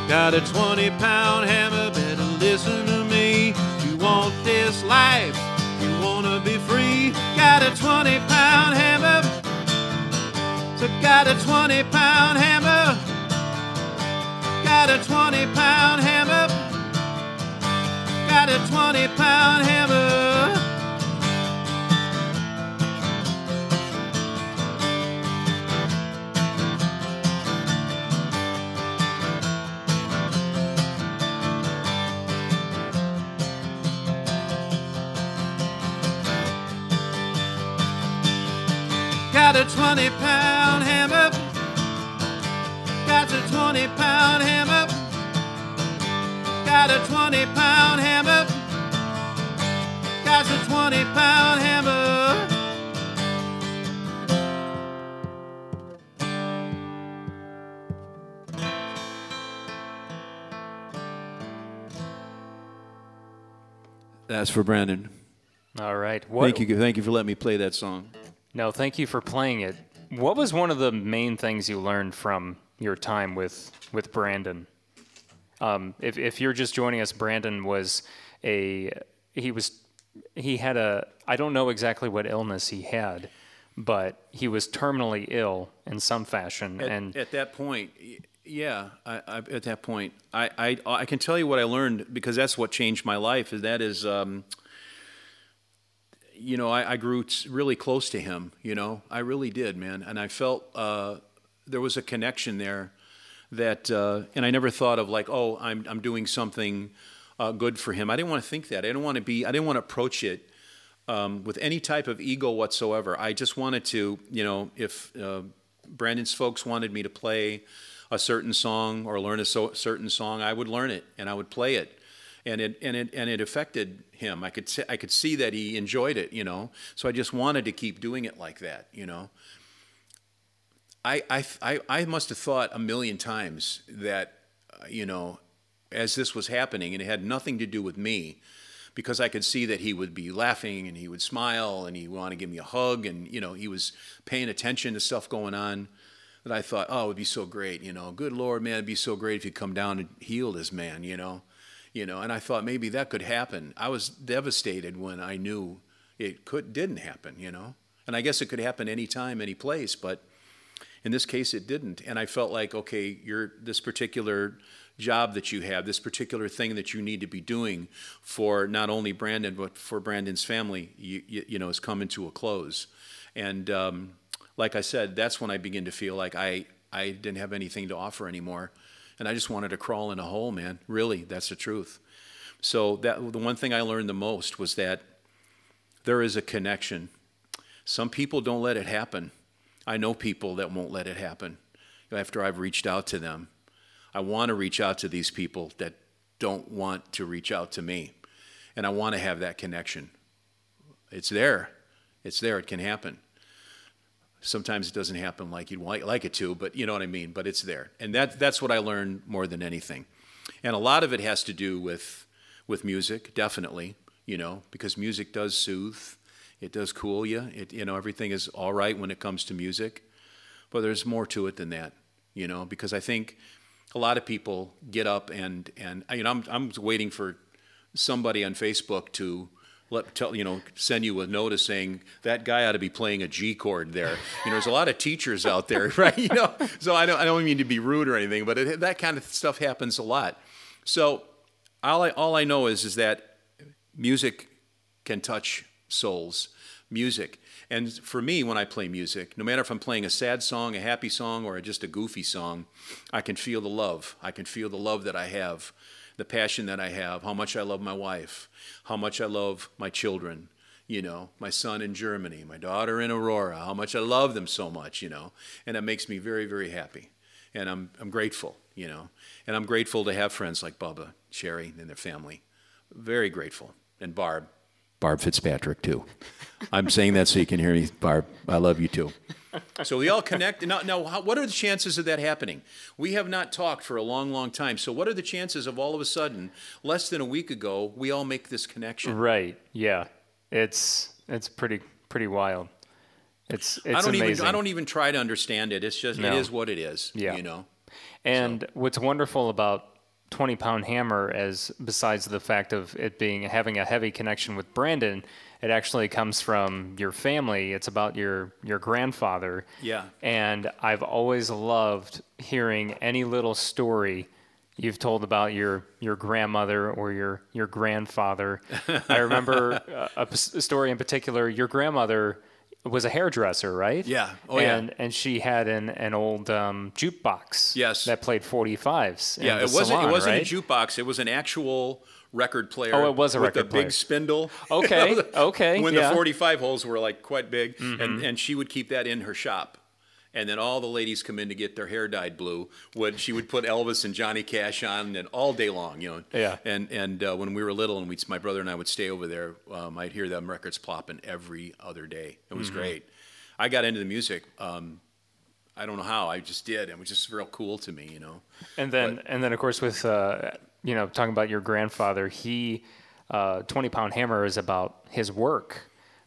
Got a 20 pound hammer, better listen to me. You want this life, you wanna be free. Got a 20 pound hammer, so got a 20 pound hammer. Got a 20 pound hammer, got a 20 pound hammer. 20 pound hammer. Got a 20 pound hammer. Got a 20 pound hammer. Got a 20 pound hammer. That's for Brandon. All right. What, Thank you. Thank you for letting me play that song. No, thank you for playing it. What was one of the main things you learned from your time with with Brandon. Um, if if you're just joining us, Brandon was a he was he had a I don't know exactly what illness he had, but he was terminally ill in some fashion, At, and at that point, yeah, I, I, at that point, I, I, I can tell you what I learned because that's what changed my life. Is that is, um, you know, I, I grew really close to him. You know, I really did, man, and I felt uh, there was a connection there that, uh, and I never thought of like, oh, I'm I'm doing something uh, good for him. I didn't want to think that. I didn't want to be. I didn't want to approach it um, with any type of ego whatsoever. I just wanted to, you know, if uh, Brandon's folks wanted me to play a certain song or learn a so, certain song, I would learn it and I would play it, and it and it and it affected him. I could see, I could see that he enjoyed it, you know. So I just wanted to keep doing it like that, you know. I I I, I must have thought a million times that, uh, you know, as this was happening, and it had nothing to do with me because I could see that he would be laughing and he would smile and he want to give me a hug and you know he was paying attention to stuff going on that I thought oh it would be so great you know good lord man it'd be so great if you come down and heal this man you know you know and I thought maybe that could happen I was devastated when I knew it could didn't happen you know and I guess it could happen anytime any place but in this case, it didn't. And I felt like, okay, you're this particular job that you have, this particular thing that you need to be doing for not only Brandon but for Brandon's family, you, you, you know, is coming to a close. And um, like I said, that's when I begin to feel like I I didn't have anything to offer anymore, and I just wanted to crawl in a hole, man. Really, that's the truth. So that the one thing I learned the most was that there is a connection. Some people don't let it happen. I know people that won't let it happen after I've reached out to them. I want to reach out to these people that don't want to reach out to me. And I want to have that connection. It's there. It's there. It can happen. Sometimes it doesn't happen like you'd like, like it to, but you know what I mean. But it's there. And that, that's what I learned more than anything. And a lot of it has to do with, with music, definitely, you know, because music does soothe. It does cool you. It, you know, everything is all right when it comes to music. But there's more to it than that, you know, because I think a lot of people get up and, and you know, I'm, I'm waiting for somebody on Facebook to let tell you know send you a notice saying that guy ought to be playing a G chord there. You know, there's a lot of teachers out there, (laughs) right? You know, so I don't I don't mean to be rude or anything, but it, that kind of stuff happens a lot. So all I all I know is is that music can touch souls. Music. And for me, when I play music, no matter if I'm playing a sad song, a happy song, or just a goofy song, I can feel the love. I can feel the love that I have, the passion that I have, how much I love my wife, how much I love my children, you know, my son in Germany, my daughter in Aurora, how much I love them so much, you know. And that makes me very, very happy. And I'm, I'm grateful, you know. And I'm grateful to have friends like Bubba, Sherry, and their family. Very grateful. And Barb. Barb Fitzpatrick, too. I'm saying that so you can hear me, Barb. I love you, too. So we all connect. Now, now how, what are the chances of that happening? We have not talked for a long, long time. So, what are the chances of all of a sudden, less than a week ago, we all make this connection? right, yeah, it's it's pretty pretty wild. It's it's I don't amazing. even I don't even try to understand it. It's just No. it is what it is. Yeah. You know. And what's wonderful about 20 Pound Hammer, as besides the fact of it being having a heavy connection with Brandon, it actually comes from your family. It's about your your grandfather. Yeah. And I've always loved hearing any little story you've told about your your grandmother or your your grandfather. I remember (laughs) a story in particular. Your grandmother was a hairdresser, right? Yeah. Oh, yeah. and, And she had an an old um, jukebox. Yes. That played 45s. Yeah, it wasn't salon, it wasn't right? a jukebox. It was an actual record player. Oh, it was a with record the player. big spindle. Okay, (laughs) okay, When yeah. Mm-hmm. the 45 holes were like quite big, and and she would keep that in her shop. And then all the ladies come in to get their hair dyed blue. Would she would put Elvis and Johnny Cash on, and all day long, you know. Yeah. And and uh, when we were little, and we my brother and I would stay over there, um, I'd hear them records plopping every other day. It Mm-hmm. was great. I got into the music. Um, I don't know how. I just did. It was just real cool to me, you know. And then, and then, of course, with uh, you know, talking about your grandfather, he, uh, Twenty Pound Hammer is about his work.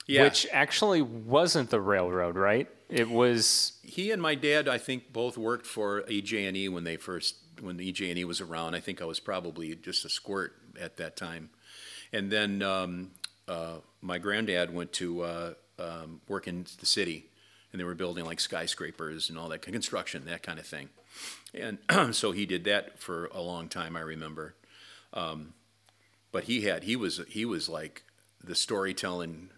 Yeah. which actually wasn't the railroad, right? It was. he and my dad, I think, both worked for EJ&E when they first when the EJ&E was around. I think I was probably just a squirt at that time, and then um, uh, my granddad went to uh, um, work in the city, and they were building like skyscrapers and all that construction, that kind of thing, and (clears throat) so he did that for a long time. I remember, um, but he had he was he was like the storytelling.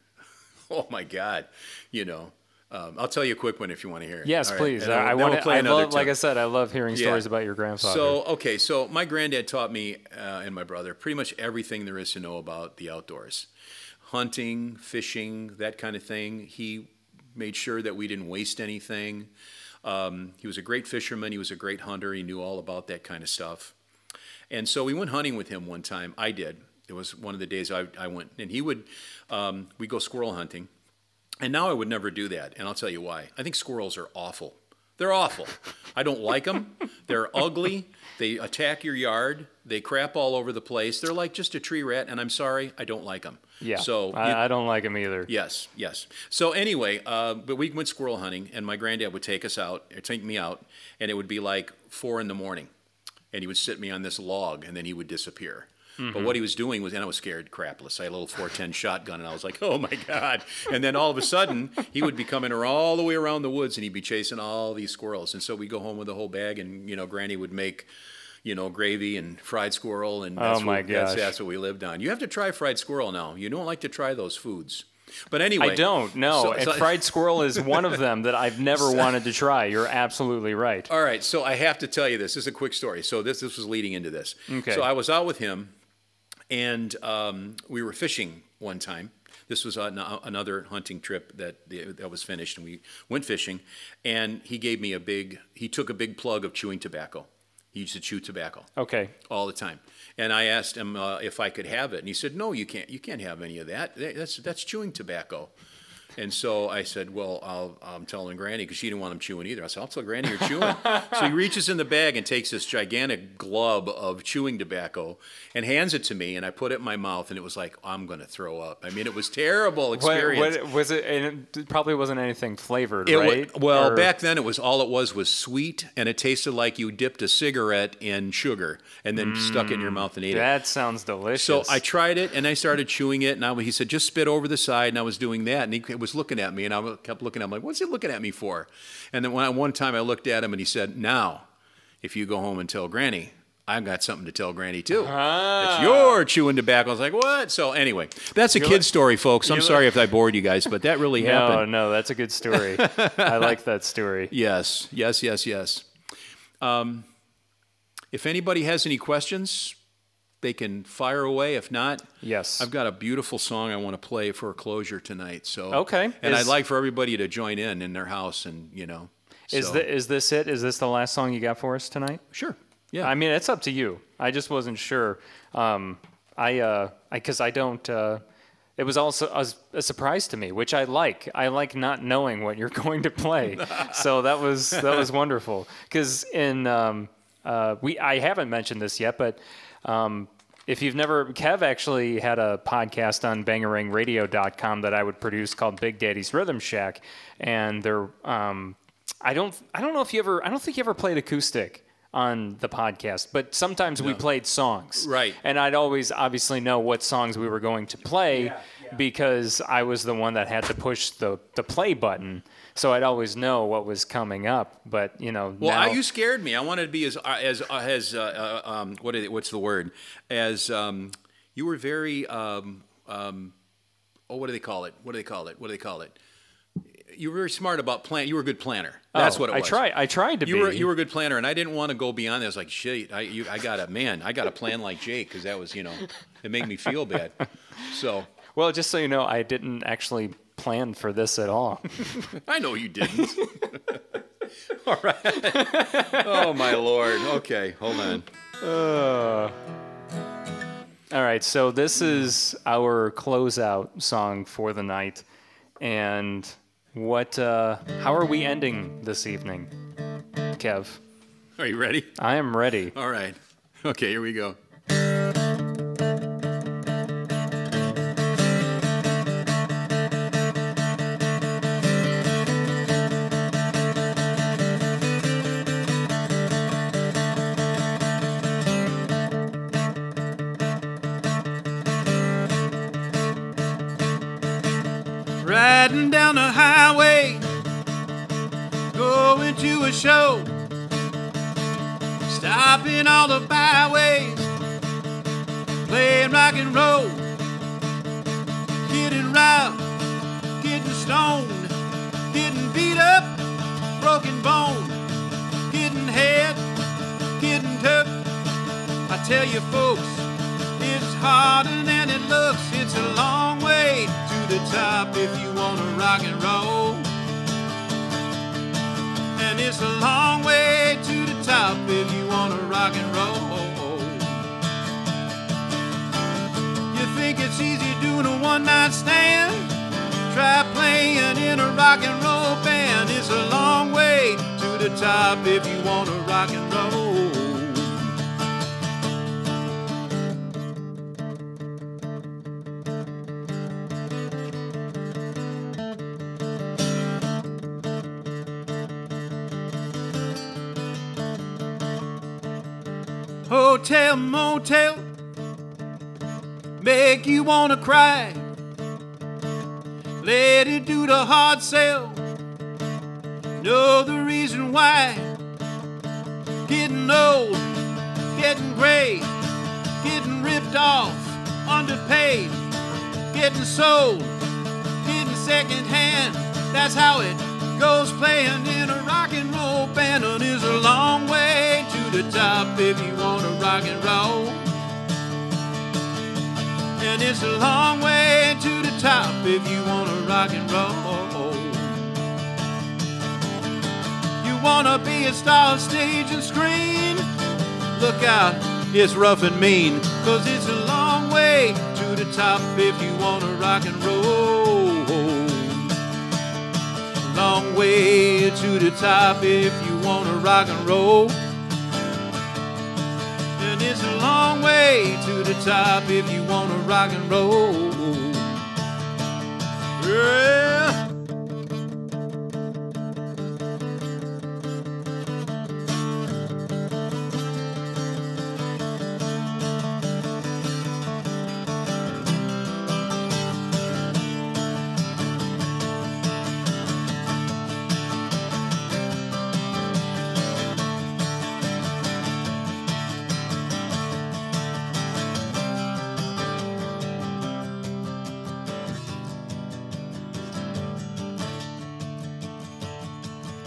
(laughs) Oh my God, you know. Um, I'll tell you a quick one if you want to hear it. Yes, right, please. and I, I want to. play I another love, like. I said, I love hearing Yeah. stories about your grandfather. So okay, so my granddad taught me uh, and my brother pretty much everything there is to know about the outdoors, hunting, fishing, that kind of thing. He made sure that we didn't waste anything. Um, he was a great fisherman. He was a great hunter. He knew all about that kind of stuff. And so we went hunting with him one time. I did. It was one of the days I, I went, and he would. Um, we go squirrel hunting, and now I would never do that, and I'll tell you why. I think squirrels are awful. They're awful. I don't like them. They're ugly. They attack your yard. They crap all over the place. They're like just a tree rat, and I'm sorry, I don't like them. yeah. So I, you- I don't like them either. Yes, yes. So anyway, uh, but we went squirrel hunting, and my granddad would take us out, or take me out, and it would be like four in the morning, and he would sit me on this log, and then he would disappear. But what he was doing was, and I was scared crapless. I had a little 410 shotgun, and I was like, "Oh my god!" And then all of a sudden, he would be coming all the way around the woods, and he'd be chasing all these squirrels. And so we'd go home with a whole bag, and you know, Granny would make, you know, gravy and fried squirrel, and that's Oh, my what, that's, gosh. that's what we lived on. You have to try fried squirrel now. You don't like to try those foods. But anyway, I don't. No, So- and so- (laughs) fried squirrel is one of them that I've never wanted to try. You're absolutely right. All right, so I have to tell you this. This is a quick story. So this this was leading into this. Okay. So I was out with him, and um, we were fishing one time. This was an, another hunting trip that that was finished, and we went fishing. And he gave me a big. He took a big plug of chewing tobacco. He used to chew tobacco Okay. all the time. And I asked him uh, if I could have it, and he said, "No, you can't. You can't have any of that. That- That's that's chewing tobacco." And so I said, "Well, I'll, I'm telling Granny because she didn't want him chewing either." I said, "I'll tell Granny you're chewing." so he reaches in the bag and takes this gigantic glub of chewing tobacco and hands it to me, and I put it in my mouth, and it was like I'm going to throw up. I mean, it was terrible What, experience. what was it? And it probably wasn't anything flavored, It right? well, Or- back then it was all it was was sweet, and it tasted like you dipped a cigarette in sugar and then stuck it in your mm, mouth and ate it. that sounds delicious. So I tried it and I started chewing it. And I, he said, just spit over the side. And I was doing that. And he was looking at me and I kept looking at him like, what's he looking at me for? And then one, one time I looked at him and he said, now, if you go home and tell Granny, I've got something to tell Granny too. Ah. It's your chewing tobacco. I was like, what? So anyway, that's a kid story, folks. I'm sorry if I bored you guys, but that really (laughs) no, happened. no, that's a good story. I like that story. (laughs) Yes, yes, yes, yes. Um, if anybody has any questions, they can fire away. If not, Yes. I've got a beautiful song I want to play for a closure tonight. So Okay. and Is- I'd like for everybody to join in in their house, and you know, Is so- the, is this it? Is this the last song you got for us tonight? sure? Yeah, I mean, it's up to you. I just wasn't sure. Um, I, uh, I, because I don't. Uh, it was also a, a surprise to me, which I like. I like not knowing what you're (laughs) going to play. so that was that was (laughs) wonderful. Because in um, uh, we, I haven't mentioned this yet, but. Um, if you've never, Kev actually had a podcast on bangarangradio.com that I would produce called Big Daddy's Rhythm Shack, and they're, um, I don't, I don't know if you ever, I don't think you ever played acoustic on the podcast, but sometimes we played songs, Right. And I'd always obviously know what songs we were going to play because I was the one that had to push the the play button, so I'd always know what was coming up. But you know, Well, now, I, you scared me. I wanted to be as as uh, as uh, uh, um, what is it, what's the word? As um, you were very um, um, oh, what do they call it? What do they call it? What do they call it? You were very smart about plan. You were a good planner. That's Oh, what it was. I tried. I tried to You be. were you were a good planner, and I didn't want to go beyond that. I was like, shit, I you, I got a man, I got a plan like Jake because that was you know, it made me feel bad. So Well, just so you know, I didn't actually plan for this at all. (laughs) I know you didn't. (laughs) All right. Oh my lord. Okay, hold on. all right, so this is our closeout song for the night, and what? Uh, how are we ending this evening, Kev? Are you ready? I am ready. All right. Okay, here we go. Riding down the highway, going to a show, stopping all the byways, playing rock and roll, getting round, getting stoned, getting beat up, broken bone, getting head, getting took. I tell you, folks, it's harder than it looks. It's a long the top if you want to rock and roll. And it's a long way to the top if you want to rock and roll. You think it's easy doing a one night stand? Try playing in a rock and roll band. It's a long way to the top if you want to rock and roll. Motel, make you wanna cry. Let it do the hard sell. Know the reason why. Getting old, getting gray, getting ripped off, underpaid, getting sold, getting second hand. That's how it goes playing in a rock and roll band. And is a long way to the top if you want to rock and roll. And it's a long way to the top if you want to rock and roll. You want to be a star stage and screen? Look out, it's rough and mean. Cause it's a long way to the top if you want to rock and roll. Long way to the top if you want to rock and roll. And it's a long way to the top if you want to rock and roll. Yeah.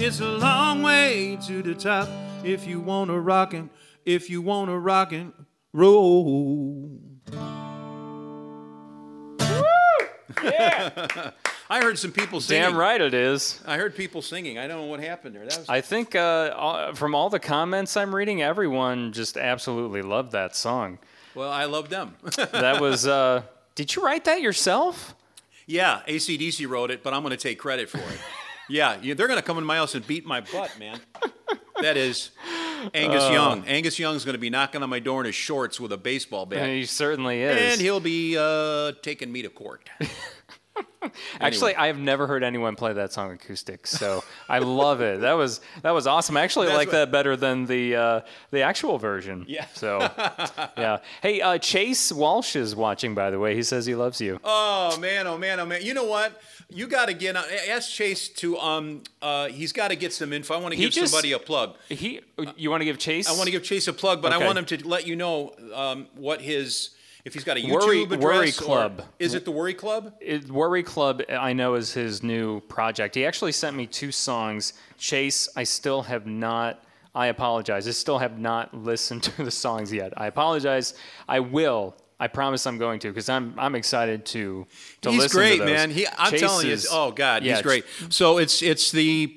It's a long way to the top if you want to rock and if you want to rock and roll. (laughs) I heard some people singing. Damn right it is. I heard people singing. I don't know what happened there. That was I think uh, from all the comments I'm reading, everyone just absolutely loved that song. well, I love them. (laughs) That was. Uh, did you write that yourself? yeah, ACDC wrote it, but I'm going to take credit for it. Yeah, you, they're going to come in my house and beat my butt, man. That is Angus Young. Angus Young's going to be knocking on my door in his shorts with a baseball bat. He certainly is. And he'll be uh, taking me to court. (laughs) (laughs) Actually, I have never heard anyone play that song acoustic, so I love it. That was that was awesome. I actually That's like what- that better than the uh, the actual version. Yeah. So, (laughs) yeah. Hey, uh, Chase Walsh is watching. By the way, he says he loves you. Oh man, oh man, oh man! You know what? You got to get on. Ask Chase to um. Uh, he's got to get some info. I want to give just- somebody a plug. He, you want to give Chase? I want to give Chase a plug, but Okay. I want him to let you know um, what his if he's got a YouTube Worry- address. Worry or- Club. is it the Worry Club? It, Worry Club, I know, is his new project. He actually sent me two songs. Chase, I still have not. I apologize. I still have not listened (laughs) to the songs yet. I apologize. I will. I promise I'm going to because I'm I'm excited to to he's listen great, to those. man. He, I'm Chase telling you, is- oh god, yeah, he's great. So it's it's the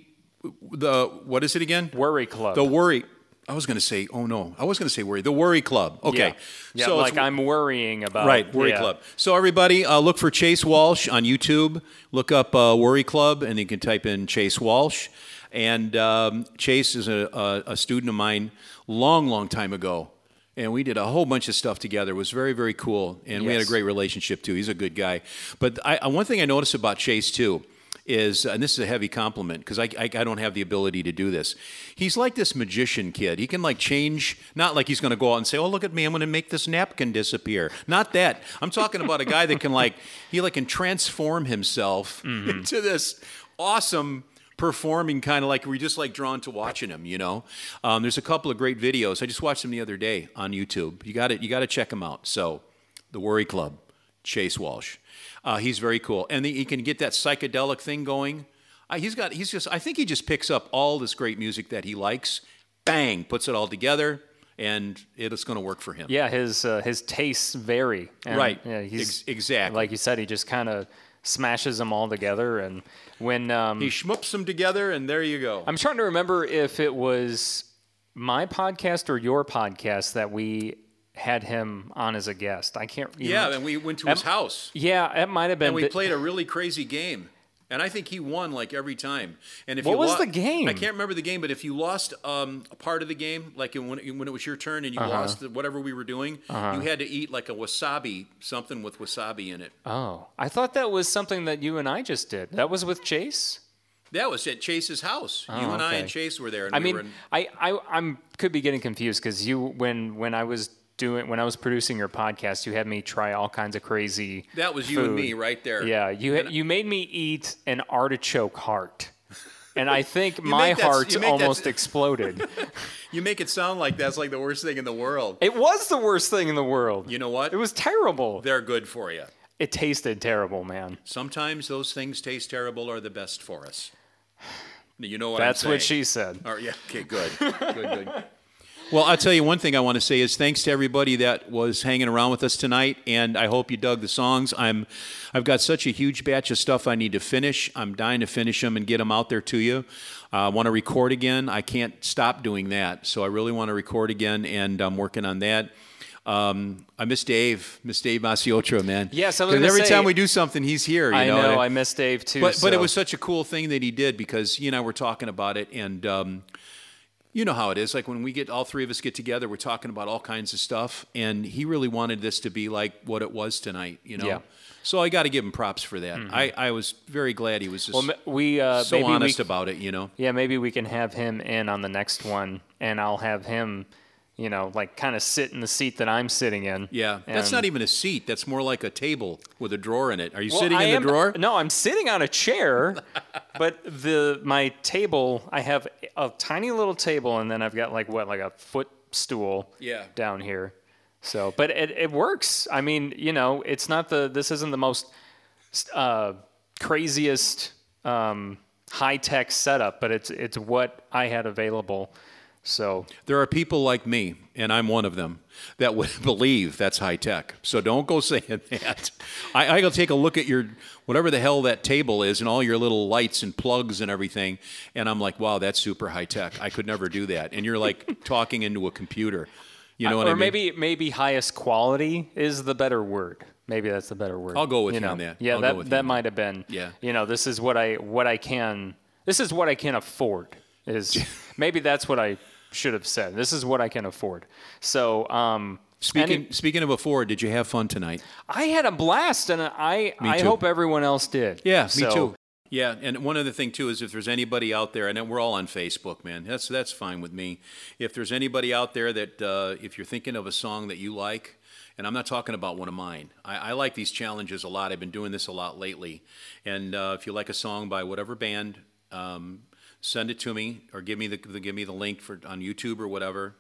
the what is it again? Worry Club. The Worry. I was going to say, oh no, I was going to say Worry. The Worry Club. Okay, Yeah, yeah so like I'm worrying about. Right, Worry yeah. Club. So everybody, uh, look for Chase Walsh on YouTube. Look up uh, Worry Club, and you can type in Chase Walsh. And um, Chase is a, a, a student of mine, long, long time ago, and we did a whole bunch of stuff together. It was very, very cool, and we had a great relationship too. He's a good guy. But I, uh, one thing I noticed about Chase too is, and this is a heavy compliment because I, I, I don't have the ability to do this. He's like this magician kid. He can like change, not like he's going to go out and say, "Oh, look at me, I'm going to make this napkin disappear." Not that. I'm talking about a guy that can like he like can transform himself into this awesome performing kind of like we're just like drawn to watching him you know um, there's a couple of great videos i just watched them the other day on youtube you got to you got to check them out so the worry club chase walsh uh, he's very cool and the, he can get that psychedelic thing going uh, he's got he's just i think he just picks up all this great music that he likes bang puts it all together and it's going to work for him Yeah, his uh, his tastes vary. And, Right. Yeah, he's Ex- exactly. like you said. He just kind of smashes them all together. And when um, he schmoops them together and there you go I'm trying to remember if it was my podcast or your podcast that we had him on as a guest. I can't. yeah and we went to his house Yeah, it might have been. and we played a really crazy game. And I think he won like every time. And if What you was lo- the game? I can't remember the game, but if you lost um, a part of the game, like when, when it was your turn and you Uh-huh. lost whatever we were doing, you had to eat like a wasabi, something with wasabi in it. Oh, I thought that was something that you and I just did. That was with Chase. That was at Chase's house. you and I Oh, and Chase were there. And I we mean, were in, I, I I'm could be getting confused because you when when I was doing when I was producing your podcast, you had me try all kinds of crazy. that was you and me right there. Yeah, you had, you made me eat an artichoke heart, and I think (laughs) my heart almost exploded. (laughs) You make it sound like that's like the worst thing in the world. it was the worst thing in the world. You know what? It was terrible. They're good for you. It tasted terrible, man. Sometimes those things taste terrible are the best for us. (sighs) You know what That's what she said. All right, yeah. Okay, good. (laughs) good, good. Well, I'll tell you one thing I want to say is thanks to everybody that was hanging around with us tonight, and I hope you dug the songs. I'm, I've got such a huge batch of stuff I need to finish. I'm dying to finish them and get them out there to you. Uh, I want to record again. I can't stop doing that, so I really want to record again, and I'm working on that. Um, I miss Dave, miss Dave Masiotra, man. Yes, I was every say- time we do something, he's here. You I know, know. and I miss Dave too. but but it was such a cool thing that he did because he and I were talking about it, and um, you know how it is. Like when we get all three of us get together, we're talking about all kinds of stuff, and he really wanted this to be like what it was tonight. You know. Yeah. So I got to give him props for that. I, I was very glad he was just Well, we uh, so honest we, about it. You know. Yeah, maybe we can have him in on the next one, and I'll have him, you know, like kind of sit in the seat that I'm sitting in. Yeah, that's not even a seat. That's more like a table with a drawer in it. Are you Well, sitting I in the drawer? No, I'm sitting on a chair, (laughs) but the my table, I have a tiny little table, and then I've got like what, like a footstool. Yeah. Down here. So, but it, it works. I mean, you know, it's not the this isn't the most uh, craziest um, high tech setup, but it's it's what I had available. So There are people like me, and I'm one of them, that would (laughs) believe that's high tech. So don't go (laughs) saying that. I, I'll take a look at your whatever the hell that table is, and all your little lights and plugs and everything, and I'm like, wow, that's super high tech. I could never do that. And you're like (laughs) talking into a computer. You know what or I mean? Or maybe maybe highest quality is the better word. Maybe that's the better word. I'll go with you know. on that. Yeah, I'll that that might have been. Yeah. You know, this is what I what I can. This is what I can afford. Is maybe that's what I should have said. This is what I can afford. So, um, Speaking speaking of afford, did you have fun tonight? I had a blast, and I I hope everyone else did. Yeah, me too. Yeah, and one other thing too is if there's anybody out there, and we're all on Facebook, man. That's that's fine with me. If there's anybody out there that uh, if you're thinking of a song that you like, and I'm not talking about one of mine. I, I like these challenges a lot. I've been doing this a lot lately. And uh, if you like a song by whatever band, um, send it to me or give me the, the give me the link for on YouTube or whatever.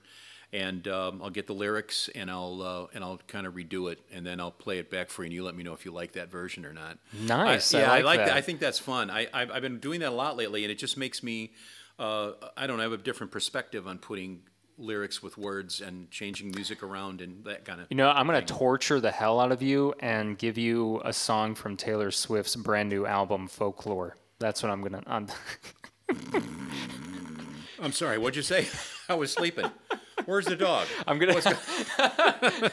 And um, I'll get the lyrics and I'll uh, and I'll kind of redo it and then I'll play it back for you and you let me know if you like that version or not. Nice. I yeah, I like that. I think that's fun. I, I've, I've been doing that a lot lately, and it just makes me, uh, I don't know, I have a different perspective on putting lyrics with words and changing music around and that kind of. You know, I'm gonna torture the hell out of you and give you a song from Taylor Swift's brand new album, Folklore. That's what I'm gonna. I'm, (laughs) I'm sorry, what'd you say? (laughs) I was sleeping. Where's the dog? I'm gonna. Go-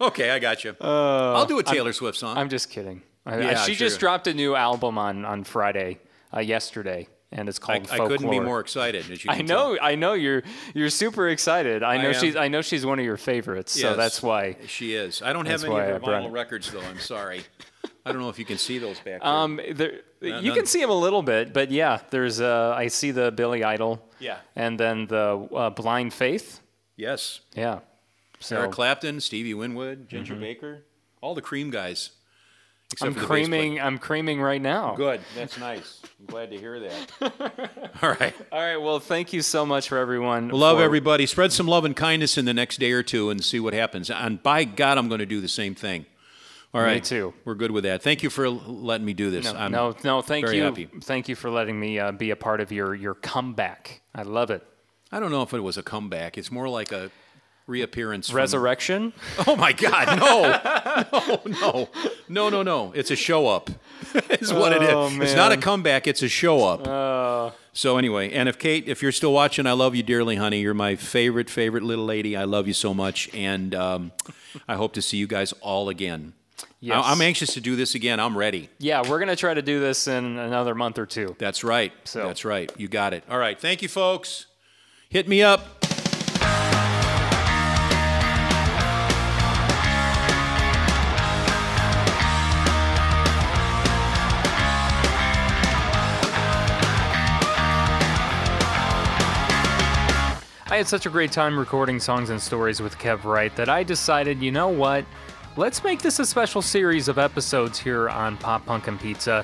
(laughs) Okay, I got you. I'll do a Taylor Swift song. I'm just kidding. I- Yeah, she sure. just dropped a new album on on Friday, uh, yesterday, and it's I, called. I couldn't be more excited. As you (laughs) I know, I know you're you're super excited. I know am. she's I know she's one of your favorites, Tell. so that's why. she is. I don't have any of her vinyl records though. I'm sorry. I don't know if you can see those back there. Um, there, you none. can see him a little bit, but yeah, there's. Uh, I see the Billy Idol. Yeah. And then the uh, Blind Faith. yes. Yeah. So Eric Clapton, Stevie Winwood, Ginger Baker, all the cream guys. I'm for the bass player. creaming. I'm creaming right now. Good. That's nice. I'm glad to hear that. (laughs) all right. All right. Well, thank you so much for everyone. Love for- everybody. Spread some love and kindness in the next day or two and see what happens. And by God, I'm going to do the same thing. All right. too. We're good with that. Thank you for letting me do this. No, I'm no, no. Thank very you. happy. Thank you for letting me uh, be a part of your your comeback. I love it. I don't know if it was a comeback. It's more like a reappearance. from- Resurrection. (laughs) Oh my God! No, (laughs) no, no, no, no, no! It's a show up. (laughs) is what it Oh, is. It's not a comeback. It's a show up. So anyway, and if Kate, if you're still watching, I love you dearly, honey. You're my favorite, favorite little lady. I love you so much, and um, I hope to see you guys all again. Yes. I- I'm anxious to do this again. I'm ready. Yeah, we're gonna try to do this in another month or two. That's right. So- That's right. You got it. All right. Thank you, folks. Hit me up. I had such a great time recording songs and stories with Kev Wright that I decided, you know what? Let's make this a special series of episodes here on Pop Punk and Pizza.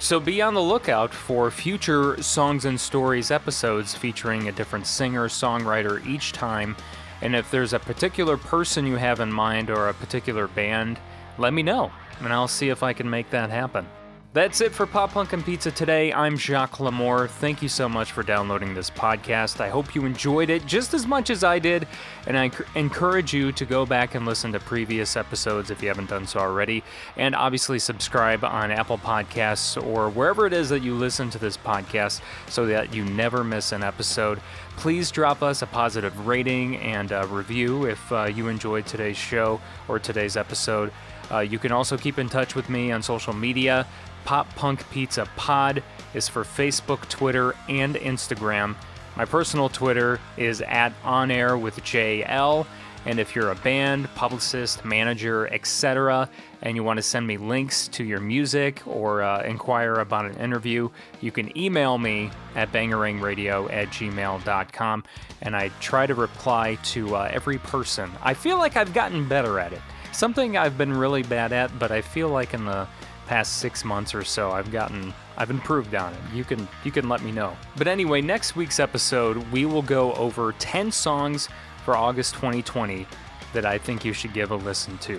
So be on the lookout for future songs and stories episodes featuring a different singer songwriter each time. And if there's a particular person you have in mind or a particular band, let me know, and I'll see if I can make that happen. That's it for Pop Punk and Pizza today. I'm Jacques Lamour. Thank you so much for downloading this podcast. I hope you enjoyed it just as much as I did, and I encourage you to go back and listen to previous episodes if you haven't done so already, and obviously subscribe on Apple Podcasts or wherever it is that you listen to this podcast so that you never miss an episode. Please drop us a positive rating and a review if uh, you enjoyed today's show or today's episode. Uh, you can also keep in touch with me on social media. Pop Punk Pizza Pod is for Facebook, Twitter, and Instagram. My personal Twitter is at On Air with JL. And if you're a band, publicist, manager, etc., and you want to send me links to your music or uh, inquire about an interview, you can email me at bangerangradio at gmail.com. And I try to reply to uh, every person. I feel like I've gotten better at it. Something I've been really bad at, but I feel like in the past six months or so I've gotten I've improved on it. You can you can let me know. But anyway, next week's episode we will go over 10 songs for August 2020 that I think you should give a listen to.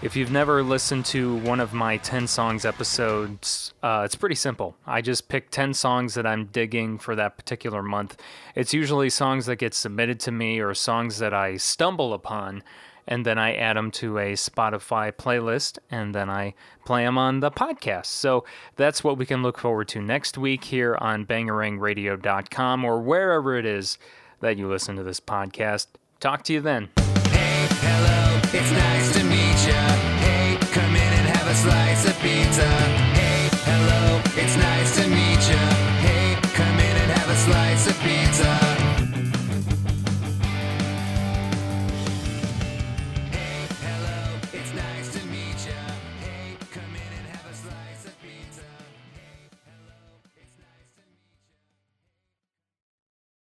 If you've never listened to one of my 10 songs episodes, uh, it's pretty simple. I just pick 10 songs that I'm digging for that particular month. It's usually songs that get submitted to me or songs that I stumble upon, and then I add them to a Spotify playlist, and then I play them on the podcast. So that's what we can look forward to next week here on bangerangradio.com or wherever it is that you listen to this podcast. Talk to you then. Hey, hello, it's nice to meet you. Hey, come in and have a slice of pizza. Hey, hello, it's nice to meet you. Hey, come in and have a slice of pizza.